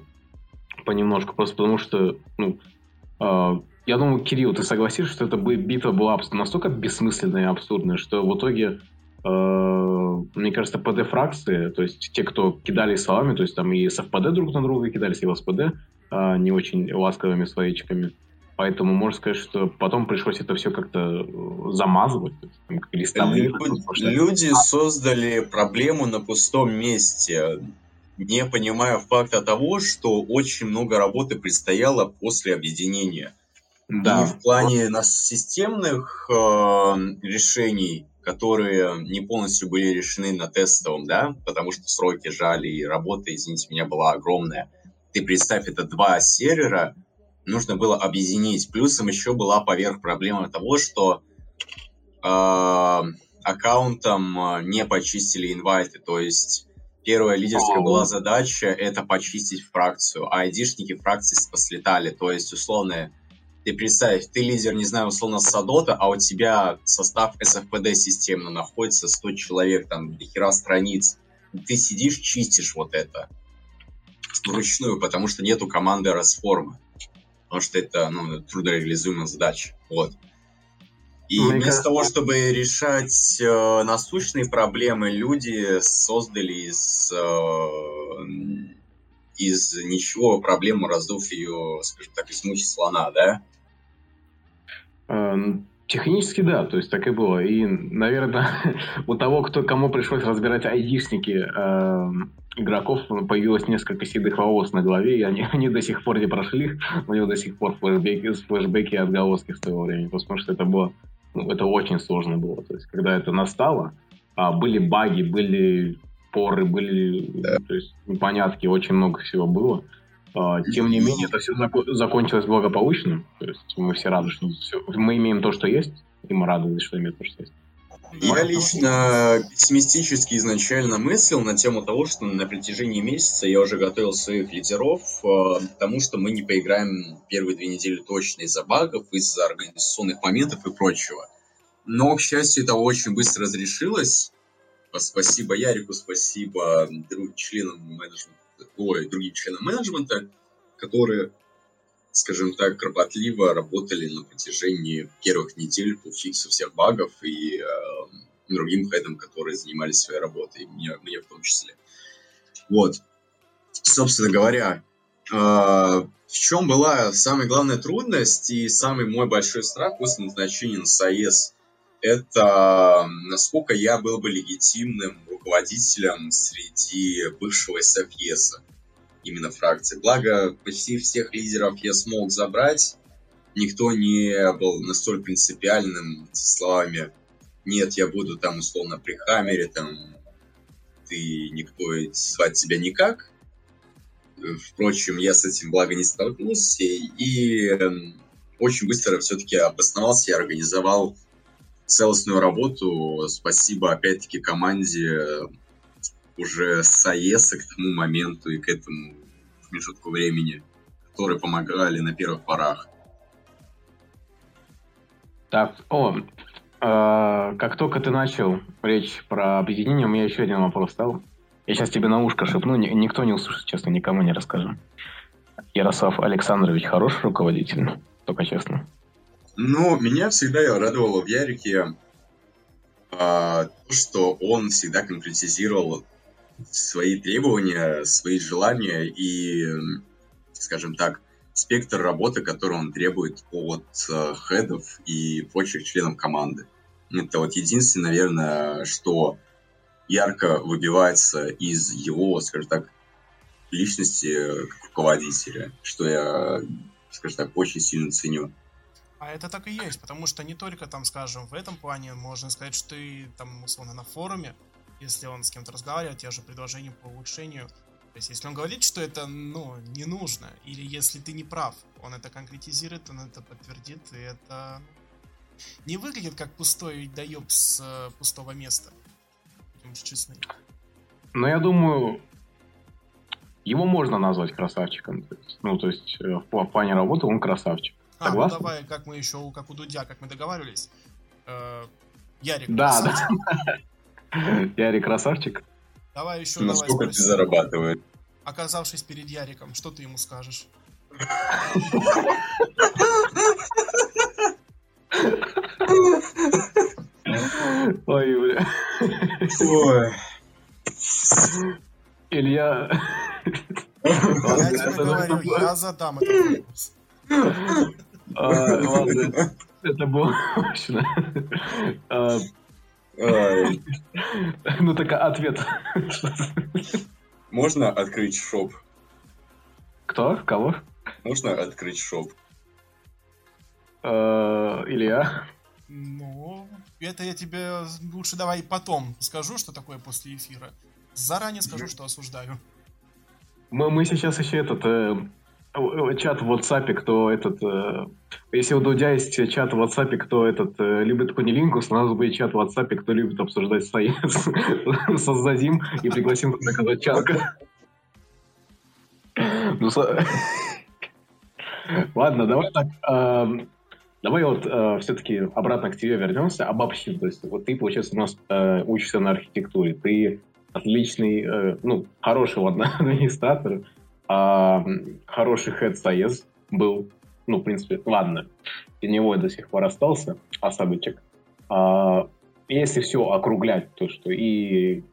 понемножку, просто потому что, ну, э, я думаю, Кирилл, ты согласишься, что эта битва была настолько бессмысленная и абсурдная, что в итоге, э, мне кажется, ПД-фракции, то есть те, кто кидали словами, то есть там и с ФПД друг на друга кидались, и в СПД э, не очень ласковыми словечками, Поэтому можно сказать, что потом пришлось это все как-то э, замазывать, там, Люди, люди создали проблему на пустом месте, не понимая факта того, что очень много работы предстояло после объединения. Да. И в плане нас системных э, решений, которые не полностью были решены на тестовом, да, потому что сроки жали и работа, извините меня, была огромная. Ты представь, это два сервера, нужно было объединить. Плюсом еще была поверх проблема того, что э, аккаунтом э, не почистили инвайты, то есть первая лидерская была задача это почистить фракцию, а айдишники фракции послетали, то есть условно ты представь, ты лидер, не знаю, условно Садота, а у тебя состав SFPD системно находится 100 человек, там, до хера страниц. Ты сидишь, чистишь вот это вручную, потому что нету команды расформы потому что это ну, трудореализуемая задача. Вот. И Мне вместо кажется... того, чтобы решать э, насущные проблемы, люди создали из, э, из ничего проблему, раздув ее, скажем так, из мухи слона, да? Эм, технически да, то есть так и было. И, наверное, у того, кто, кому пришлось разбирать айдишники э, игроков, появилось несколько седых волос на голове, и они, они до сих пор не прошли, у него до сих пор флешбеки, флешбеки отголоски с того времени, потому что это было, ну, это очень сложно было. То есть, когда это настало, а, были баги, были поры, были да. то есть, непонятки, очень много всего было. А, тем не менее, это все закончилось благополучно. То есть мы все рады, что все, мы имеем то, что есть, и мы рады, что имеем то, что есть. Я лично пессимистически изначально мыслил на тему того, что на протяжении месяца я уже готовил своих лидеров э, к тому, что мы не поиграем первые две недели точно из-за багов, из-за организационных моментов и прочего. Но, к счастью, это очень быстро разрешилось. Спасибо Ярику, спасибо другим членам менеджмента, ой, другим членам менеджмента, которые скажем так, кропотливо работали на протяжении первых недель по фиксу всех багов и э, другим хедам, которые занимались своей работой, мне, мне в том числе. Вот. Собственно говоря, э, в чем была самая главная трудность и самый мой большой страх после назначения на САЕС? Это насколько я был бы легитимным руководителем среди бывшего СФЕСа именно фракции. Благо, почти всех лидеров я смог забрать. Никто не был настолько принципиальным словами «нет, я буду там условно при Хаммере, там ты никто звать тебя никак». Впрочем, я с этим благо не столкнулся и эм, очень быстро все-таки обосновался и организовал целостную работу. Спасибо, опять-таки, команде уже с АЕСа к тому моменту и к этому промежутку времени, которые помогали на первых порах. Так, о, э, как только ты начал речь про объединение, у меня еще один вопрос стал. Я сейчас тебе на ушко шепну, ни, никто не услышит, честно, никому не расскажу. Ярослав Александрович хороший руководитель, только честно. Ну, меня всегда радовало в Ярике э, то, что он всегда конкретизировал свои требования, свои желания и, скажем так, спектр работы, который он требует от э, хедов и прочих членов команды. Это вот единственное, наверное, что ярко выбивается из его, скажем так, личности как руководителя, что я, скажем так, очень сильно ценю. А это так и есть, потому что не только там, скажем, в этом плане можно сказать, что ты там, условно, на форуме если он с кем-то разговаривает, те же предложения по улучшению. То есть, если он говорит, что это, ну, не нужно, или если ты не прав, он это конкретизирует, он это подтвердит, и это не выглядит как пустой доеб с э, пустого места. Будем честны. Но я думаю, его можно назвать красавчиком. Ну, то есть, э, в плане работы он красавчик. А, ну давай, как мы еще, как у Дудя, как мы договаривались. Э, Ярик, да, да. Ярик красавчик. Давай еще. Насколько ты зарабатывает? оказавшись перед Яриком, что ты ему скажешь? Ой, бля. Ой. Илья... Я тебе говорю, я задам этот вопрос. А, ладно, это было точно. Ну так ответ. Можно открыть шоп? Кто? Кого? Можно открыть шоп? А, Илья? Ну, это я тебе лучше давай потом скажу, что такое после эфира. Заранее скажу, что осуждаю. Мы, мы сейчас еще этот э, чат в WhatsApp, кто этот... Э, если у Дудя есть чат в WhatsApp, кто этот э, любит кунилингус, у нас будет чат в WhatsApp, кто любит обсуждать стоец. Создадим и пригласим туда казачанка. Ну, Ладно, давай так. Э, давай вот э, все-таки обратно к тебе вернемся, обобщим. То есть вот ты, получается, у нас э, учишься на архитектуре, ты отличный, э, ну, хороший ладно, администратор, а хороший head science был, ну, в принципе, ладно, теневой до сих пор остался, осадочек. А, если все округлять, то, что и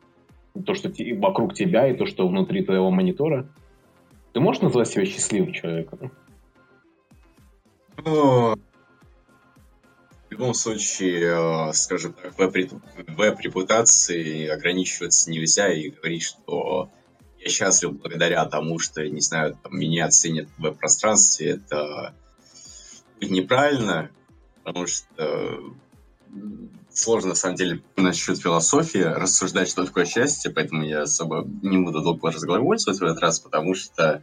то, что вокруг тебя, и то, что внутри твоего монитора, ты можешь назвать себя счастливым человеком? Ну, в любом случае, э, скажем так, веб-репутации ограничиваться нельзя и говорить, что я счастлив благодаря тому, что, не знаю, там, меня оценят в веб-пространстве, это неправильно, потому что сложно, на самом деле, насчет философии рассуждать, что такое счастье, поэтому я особо не буду долго разговаривать в этот раз, потому что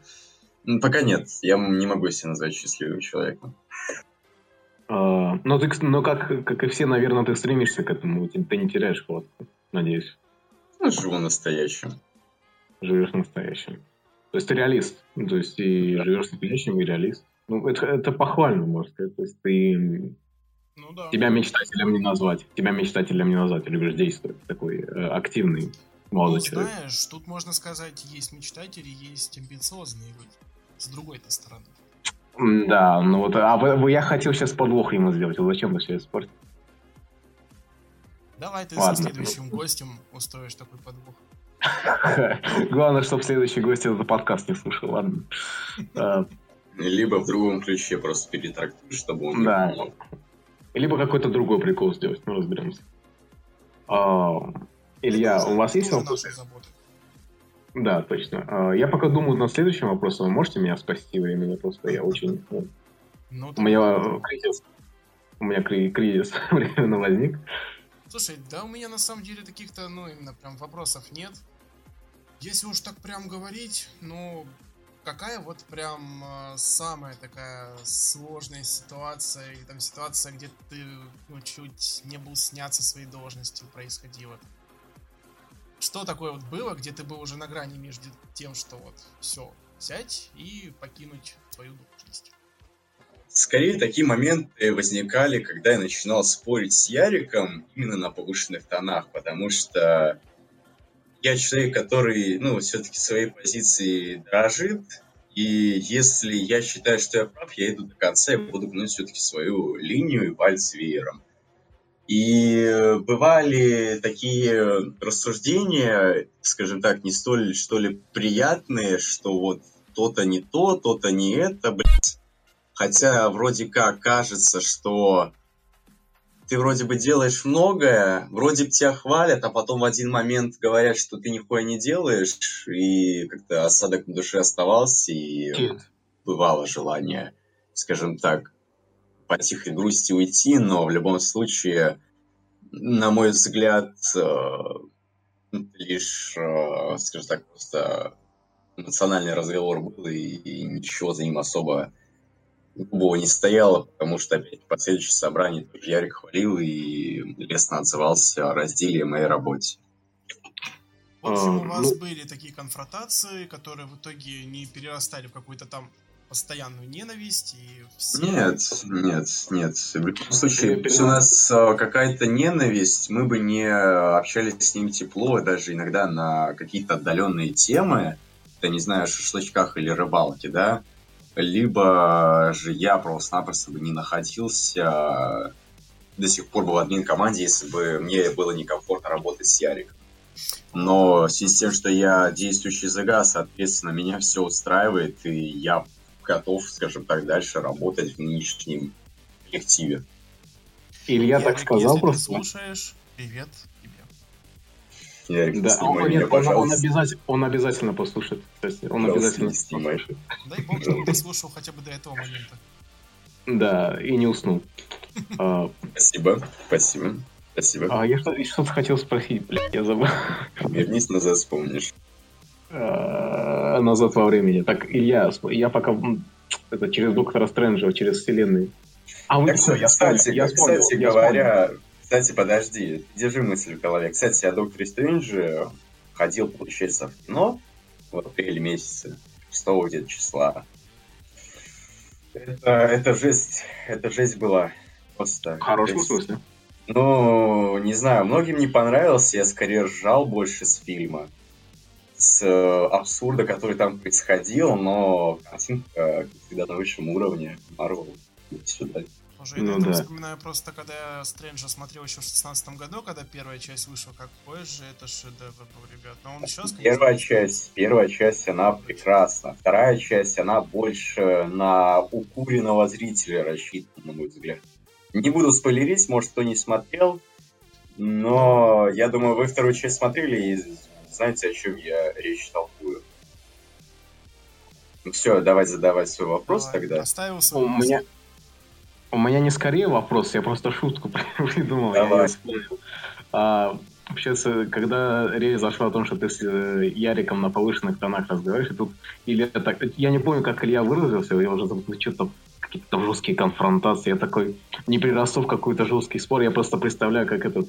ну, пока нет, я не могу себя назвать счастливым человеком. А, но ты, но как, как и все, наверное, ты стремишься к этому, ты, ты не теряешь хвост, надеюсь. Ну, живу настоящим. Живешь настоящим. То есть ты реалист, то есть и да. живешь настоящим и реалист. Ну, это, это похвально, можно сказать. То есть ты... Ну, да. Тебя мечтателем не назвать. Тебя мечтателем не назвать. Ты любишь действовать. Такой э, активный молодой ну, человек. знаешь, тут можно сказать, есть мечтатели, есть амбициозные люди. С другой-то стороны. Да, ну вот, а я хотел сейчас подвох ему сделать, зачем вы все испортили? Давай ты Ладно. со следующим гостем устроишь такой подвох. Главное, чтобы следующий гость этот подкаст не слушал, ладно. А. Либо в другом ключе просто перетрактуешь, чтобы он да. Либо какой-то другой прикол сделать, ну разберемся. А, Илья, у вас есть вопросы? Да, точно. А, я пока думаю над следующим вопросом. Вы можете меня спасти временно? Просто я очень... Ну, ну, у меня кризис. У меня кризис временно возник. Слушай, да у меня на самом деле таких-то, ну, именно прям вопросов нет. Если уж так прям говорить, ну, какая вот прям э, самая такая сложная ситуация, или там ситуация, где ты ну, чуть не был снят со своей должности, происходила? Что такое вот было, где ты был уже на грани между тем, что вот все, сядь и покинуть свою должность? Скорее, такие моменты возникали, когда я начинал спорить с Яриком именно на повышенных тонах, потому что я человек, который, ну, все-таки своей позиции дорожит, и если я считаю, что я прав, я иду до конца, я буду гнуть все-таки свою линию и пальцы веером. И бывали такие рассуждения, скажем так, не столь, что ли, приятные, что вот то-то не то, то-то не это, блядь. Хотя вроде как кажется, что ты вроде бы делаешь многое, вроде бы тебя хвалят, а потом в один момент говорят, что ты нихуя не делаешь, и как-то осадок на душе оставался, и бывало желание, скажем так, по тихой грусти уйти, но в любом случае, на мой взгляд, э, лишь, э, скажем так, просто эмоциональный разговор был, и, и ничего за ним особо грубого не стояло, потому что опять по следующем собрании тоже Ярик хвалил и лестно отзывался о разделе моей работе. В общем, у а, вас ну... были такие конфронтации, которые в итоге не перерастали в какую-то там постоянную ненависть и все... Нет, нет, нет. В любом случае, если у нас а, какая-то ненависть, мы бы не общались с ним тепло, даже иногда на какие-то отдаленные темы. каких-то, не знаю, шашлычках или рыбалке, да, либо же я просто-напросто бы не находился, до сих пор был в админ команде, если бы мне было некомфортно работать с Яриком. Но в связи с тем, что я действующий ЗГА, соответственно, меня все устраивает, и я готов, скажем так, дальше работать в нынешнем коллективе. Илья так сказал Если просто. ты слушаешь, привет. Ярик, Да, снимай он, меня, нет, он, он обязательно, он обязательно послушает. Кстати, он Пожалуйста, обязательно не снимай. Дай бог, чтобы ты слушал хотя бы до этого момента. Да, и не уснул. А, Спасибо, спасибо, спасибо. а я что- что-то хотел спросить, блядь, я забыл. Вернись назад, вспомнишь. А, Назад во времени. Так, Илья, я пока это через доктора Стрэнджа, через вселенную. А вы Так, всё, я вспомнил, кстати, я вспомнил, кстати я говоря, кстати, подожди, держи мысль в голове. Кстати, о Докторе Стрэнджи ходил, получается, в кино в апреле месяце, 6 где-то числа. Это, это жесть, это жесть была. Просто. В хорошем То есть, смысле. Ну, не знаю, многим не понравился, я скорее ржал больше с фильма. С э, абсурда, который там происходил, но картинка, всегда, на высшем уровне. Марвел. Сюда. Уже я Ну это да. вспоминаю просто, когда я Стрэнджа смотрел еще в шестнадцатом году, когда первая часть вышла, какой же это шедевр был, ребят. Но он сейчас, Первая часть, первая часть, она прекрасна. Вторая часть, она больше на укуренного зрителя рассчитана, на мой взгляд. Не буду спойлерить, может, кто не смотрел, но я думаю, вы вторую часть смотрели и знаете, о чем я речь толкую. Ну все, давай задавать свой вопрос Давай, тогда. Оставил свой У меня, у меня не скорее вопрос, я просто шутку придумал. я Давай. вспомнил. А, э, когда речь зашла о том, что ты с э, Яриком на повышенных тонах разговариваешь, и тут Илья так... Я не помню, как Илья выразился, я уже забыл, ну, что-то какие-то жесткие конфронтации. Я такой не перерасту в какой-то жесткий спор, я просто представляю, как этот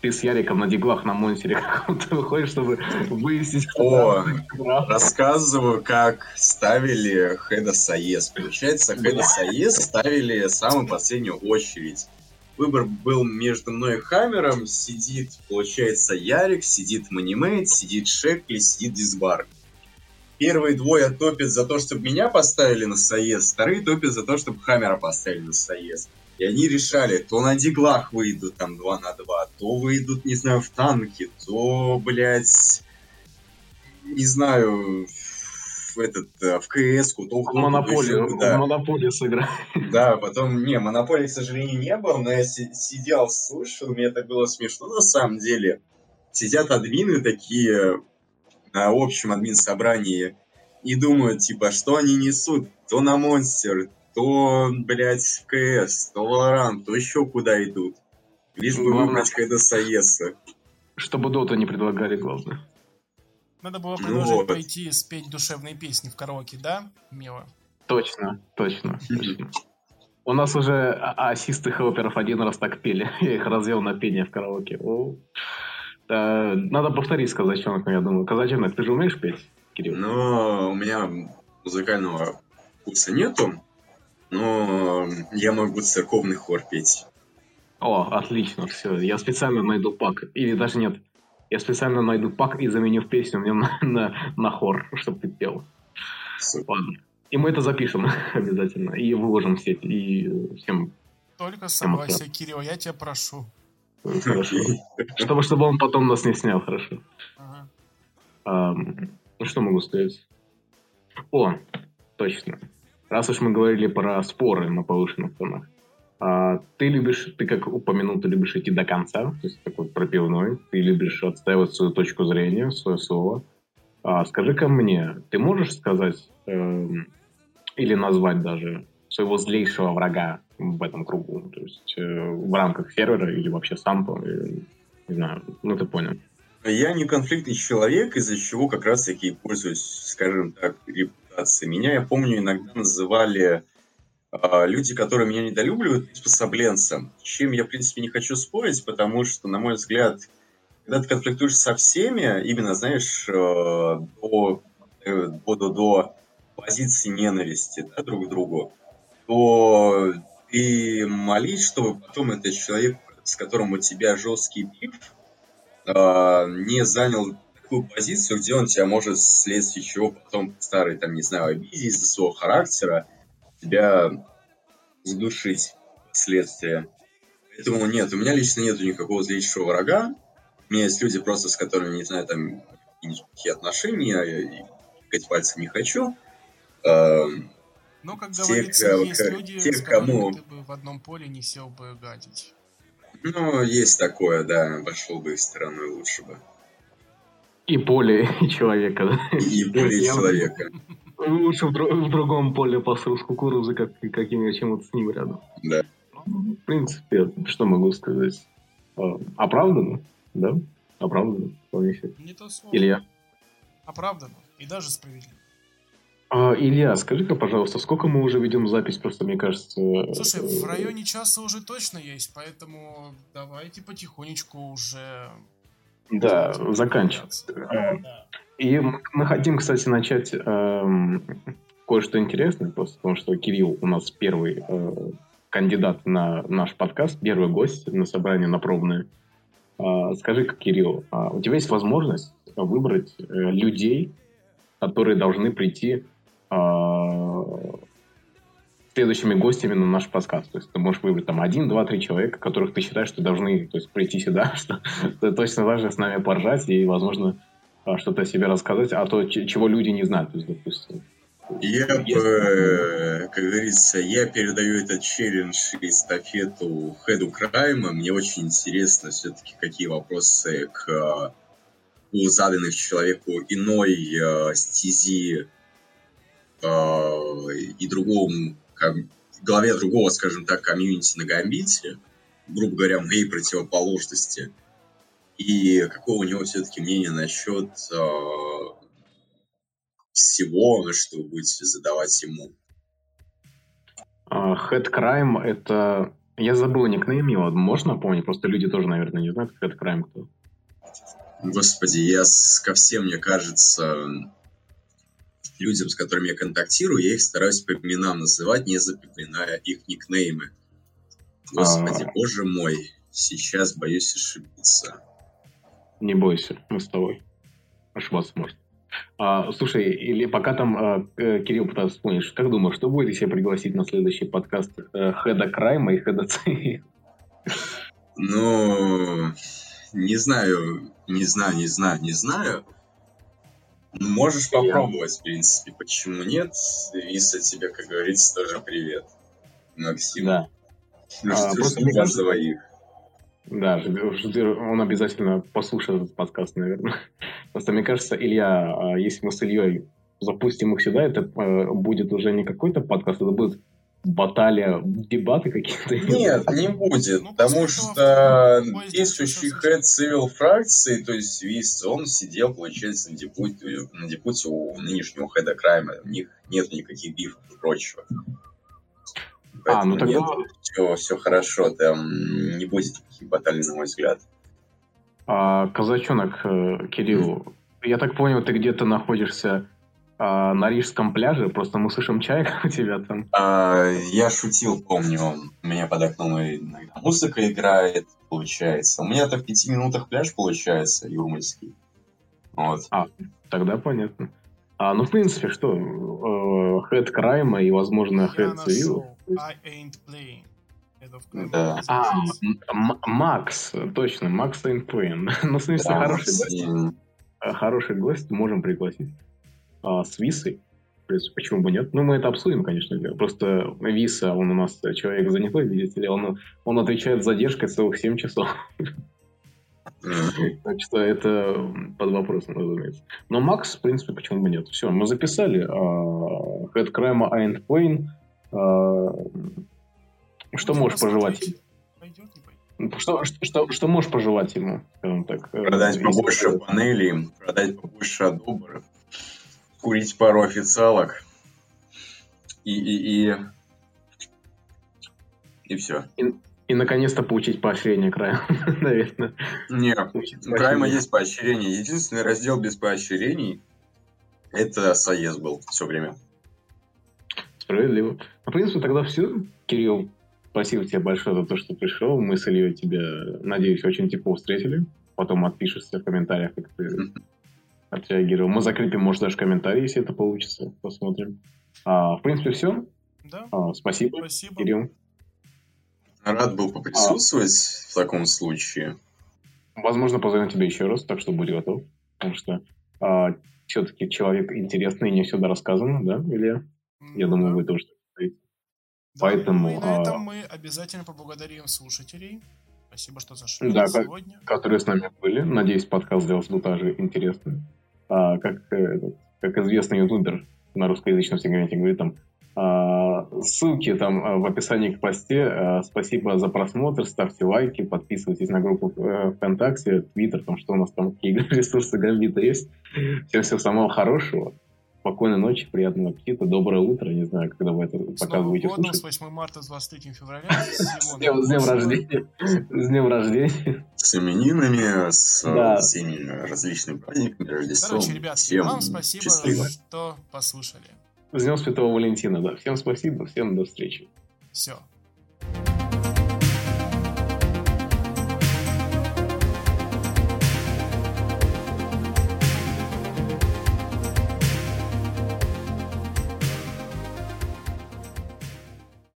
ты с Яриком на диглах на монстере каком-то выходишь, чтобы выяснить, О, прав. Рассказываю, как ставили Хеда Саес. Получается, Хеда Саес ставили самую последнюю очередь. Выбор был между мной и Хаммером. Сидит, получается, Ярик, сидит Манимейт, сидит Шекли, сидит Дисбар. Первые двое топят за то, чтобы меня поставили на Саес, вторые топят за то, чтобы Хаммера поставили на Саес. И они решали, то на диглах выйдут там 2 на 2, то выйдут, не знаю, в танки, то, блядь, не знаю, в этот, э, в КС-ку, то в монополию, еще в монополию сыграть. Да, потом, не, монополии, к сожалению, не было, но я си- сидел, слушал, мне это было смешно на самом деле. Сидят админы такие на общем админ-собрании и думают, типа, что они несут? То на Монстер, то, блядь, в КС, то Valorant, то еще куда идут. Лишь бы Главное- выбрать Хэда Саеса. Чтобы доту не предлагали, главное. Надо было Ну предложить вот. пойти спеть душевные песни в караоке, да, Мила? Точно, точно, точно. У нас уже а- ассисты хелперов один раз так пели. Я их развел на пение в караоке. О. Э, Надо повторить с казачонком, я думаю. Казачонок, ты же умеешь петь, Кирилл? Но у меня музыкального вкуса нету, но я могу церковный хор петь. О, отлично, все. Я специально найду пак. Или даже нет. Я специально найду пак и заменю в песню мне на, на, на хор, чтобы ты пел. Супер. Ладно. И мы это запишем обязательно. И выложим в сеть. И э, всем Только согласие, Кирилл, я тебя прошу. э, хорошо. Чтобы, чтобы он потом нас не снял, хорошо. Ага. Ам, ну, что могу сказать? О, точно. Раз уж мы говорили про споры на повышенных тонах. а, ты любишь, ты как упомянул, ты любишь идти до конца, то есть такой пропивной. Ты любишь отстаивать свою точку зрения, свое слово. А, скажи-ка мне, ты можешь сказать эм, или назвать даже своего злейшего врага в этом кругу? То есть э, в рамках сервера или вообще сам, э, не знаю, ну ты понял. Я не конфликтный человек, из-за чего как раз-таки пользуюсь, скажем так, репутацией. Меня, я помню, иногда называли а, люди, которые меня недолюбливают, приспособленцем, с чем я, в принципе, не хочу спорить, потому что, на мой взгляд, когда ты конфликтуешь со всеми, именно, знаешь, э, до, э, до, до, до позиции ненависти да, друг к другу, то ты молись, чтобы потом этот человек, с которым у тебя жесткий биф, э, не занял такую позицию, где он тебя может вследствие чего потом старый, там, не знаю, обиде из-за своего характера тебя задушить следствие. Поэтому нет, у меня лично нету никакого злейшего врага. У меня есть люди просто, с которыми, не знаю, там, какие отношения, и тыкать пальцем не хочу. Эм, ну, как говорится, те, есть как, люди, те, с кому... ты бы в одном поле не сел бы гадить. Ну, есть такое, да, пошел бы их стороной лучше бы. И поле, человека, да? И, поле, человека. Лучше в, дру- в другом поле посру с кукурузы, как, каким чем вот с ним рядом. Да. В принципе, что могу сказать? А, оправданно, да? Оправданно, вполне себе. Не то слово. Илья. Оправданно и даже справедливо. А, Илья, скажи-ка, пожалуйста, сколько мы уже ведем запись? Просто мне кажется... Слушай, в районе часа уже точно есть, поэтому давайте потихонечку уже... Да, заканчивать. Да. И мы хотим, кстати, начать эм, кое-что интересное, просто потому что Кирилл у нас первый э, кандидат на наш подкаст, первый гость на собрание на пробное. Э, скажи-ка, Кирилл, э, у тебя есть возможность выбрать э, людей, которые должны прийти а, следующими гостями на наш подкаст. То есть ты можешь выбрать там один, два, три человека, которых ты считаешь, что должны то есть, прийти сюда, что точно должен с нами поржать и, возможно, а, что-то о себе рассказать, а то, чего люди не знают. То есть, допустим, я бы, как говорится, я передаю этот челлендж и эстафету Хеду Крайма. Мне очень интересно все-таки, какие вопросы к у заданных человеку иной э, стези э, и другому, как, в голове другого, скажем так, комьюнити на Гамбите, грубо говоря, моей противоположности, и какое у него все-таки мнение насчет э, всего, что вы будете задавать ему. Head Crime — это... Я забыл никнейм его, можно помнить? Просто люди тоже, наверное, не знают, Head Crime кто. Господи, я ко всем, мне кажется, людям, с которыми я контактирую, я их стараюсь по именам называть, не запоминая их никнеймы. Господи, А-а-а. боже мой, сейчас боюсь ошибиться. Не бойся, мы с тобой. Ошибаться может. А, слушай, или пока там а, э, Кирилл пытался вспомнить, как думаешь, что будет, если пригласить на следующий подкаст э, Хеда Крайма и Хеда Ци? Ну, не знаю, не знаю, не знаю, не знаю. Можешь попробовать, в принципе. Почему нет? Виса тебе, как говорится, тоже привет. Максим. Да. Ну, а, жду, жду вас двоих. Да, он обязательно послушает этот подкаст, наверное. Просто мне кажется, Илья, а, если мы с Ильей запустим их сюда, это э, будет уже не какой-то подкаст, это будет баталия, дебаты какие-то? Нет, не будет, ну, потому что действующий хед цивил фракции, то есть Вист, он сидел, получается, на депуте, на депуте у нынешнего хеда Крайма, у них нет никаких бифов и прочего. Поэтому а, ну тогда... нет, все, все хорошо, там не будет никаких баталий, на мой взгляд. А, казачонок, э, Кирилл, mm. я так понял, ты где-то находишься а, на Рижском пляже, просто мы слышим чайк у тебя там. А, я шутил, помню, у меня под окном иногда музыка играет, получается. У меня-то в пяти минутах пляж получается, юрмальский. Вот. А, тогда понятно. А, ну, в принципе, что, Head Crime и, возможно, ain't playing. Да. А, Макс, точно, Макс playing. ну, в смысле, да, хороший гость. Хороший гость, можем пригласить а, с висой. Почему бы нет? Ну, мы это обсудим, конечно. Просто виса, он у нас человек занятой, видите ли, он, он отвечает с задержкой целых 7 часов. Так что это под вопросом, разумеется. Но Макс, в принципе, почему бы нет? Все, мы записали. Head Crime and Pain. Что можешь пожелать? Что, что, что, что можешь пожелать ему, скажем так? Э, продать побольше панелей, продать побольше адобров, курить пару официалок и, и, и, и все. И, и наконец-то получить поощрение края, наверное. Нет, у Крайма есть поощрение. Единственный раздел без поощрений это Соез был все время. Справедливо. Ну, в принципе, тогда все. Кирилл, спасибо тебе большое за то, что пришел. Мы с Ильей тебя, надеюсь, очень тепло встретили. Потом отпишешься в комментариях, как ты отреагировал. Мы закрепим, может, даже комментарий, если это получится. Посмотрим. А, в принципе, все. Да. А, спасибо, Спасибо. Кирилл. Рад был поприсутствовать в таком случае. Возможно, позовем тебя еще раз, так что будь готов. Потому что а, все-таки человек интересный, не всегда рассказано, да, Илья? Я Ну думаю, да. вы тоже. Да, поэтому, и на а, этом мы обязательно поблагодарим слушателей. Спасибо, что зашли Да, сегодня. которые с нами были. Надеюсь, подкаст для вас был также интересный. А, как, э, как известный ютубер на русскоязычном сегменте говорит там, а, ссылки там а, в описании к посте. А, спасибо за просмотр, ставьте лайки, подписывайтесь на группу э, ВКонтакте, Твиттер, там что у нас там, какие ресурсы Гамбита есть. Всем всего самого хорошего. Спокойной ночи, приятного аппетита, доброе утро. Не знаю, когда вы это С пока Новым будете годом, слушать. с 8 марта, с 23 февраля. С днем, с рождения. С днем рождения. С именинами, с э, Да. всеми различными праздниками, Рождеством. Короче, ребят, Всем вам спасибо, счастливо. что послушали. С днем Святого Валентина, да. Всем спасибо, всем до встречи. Все,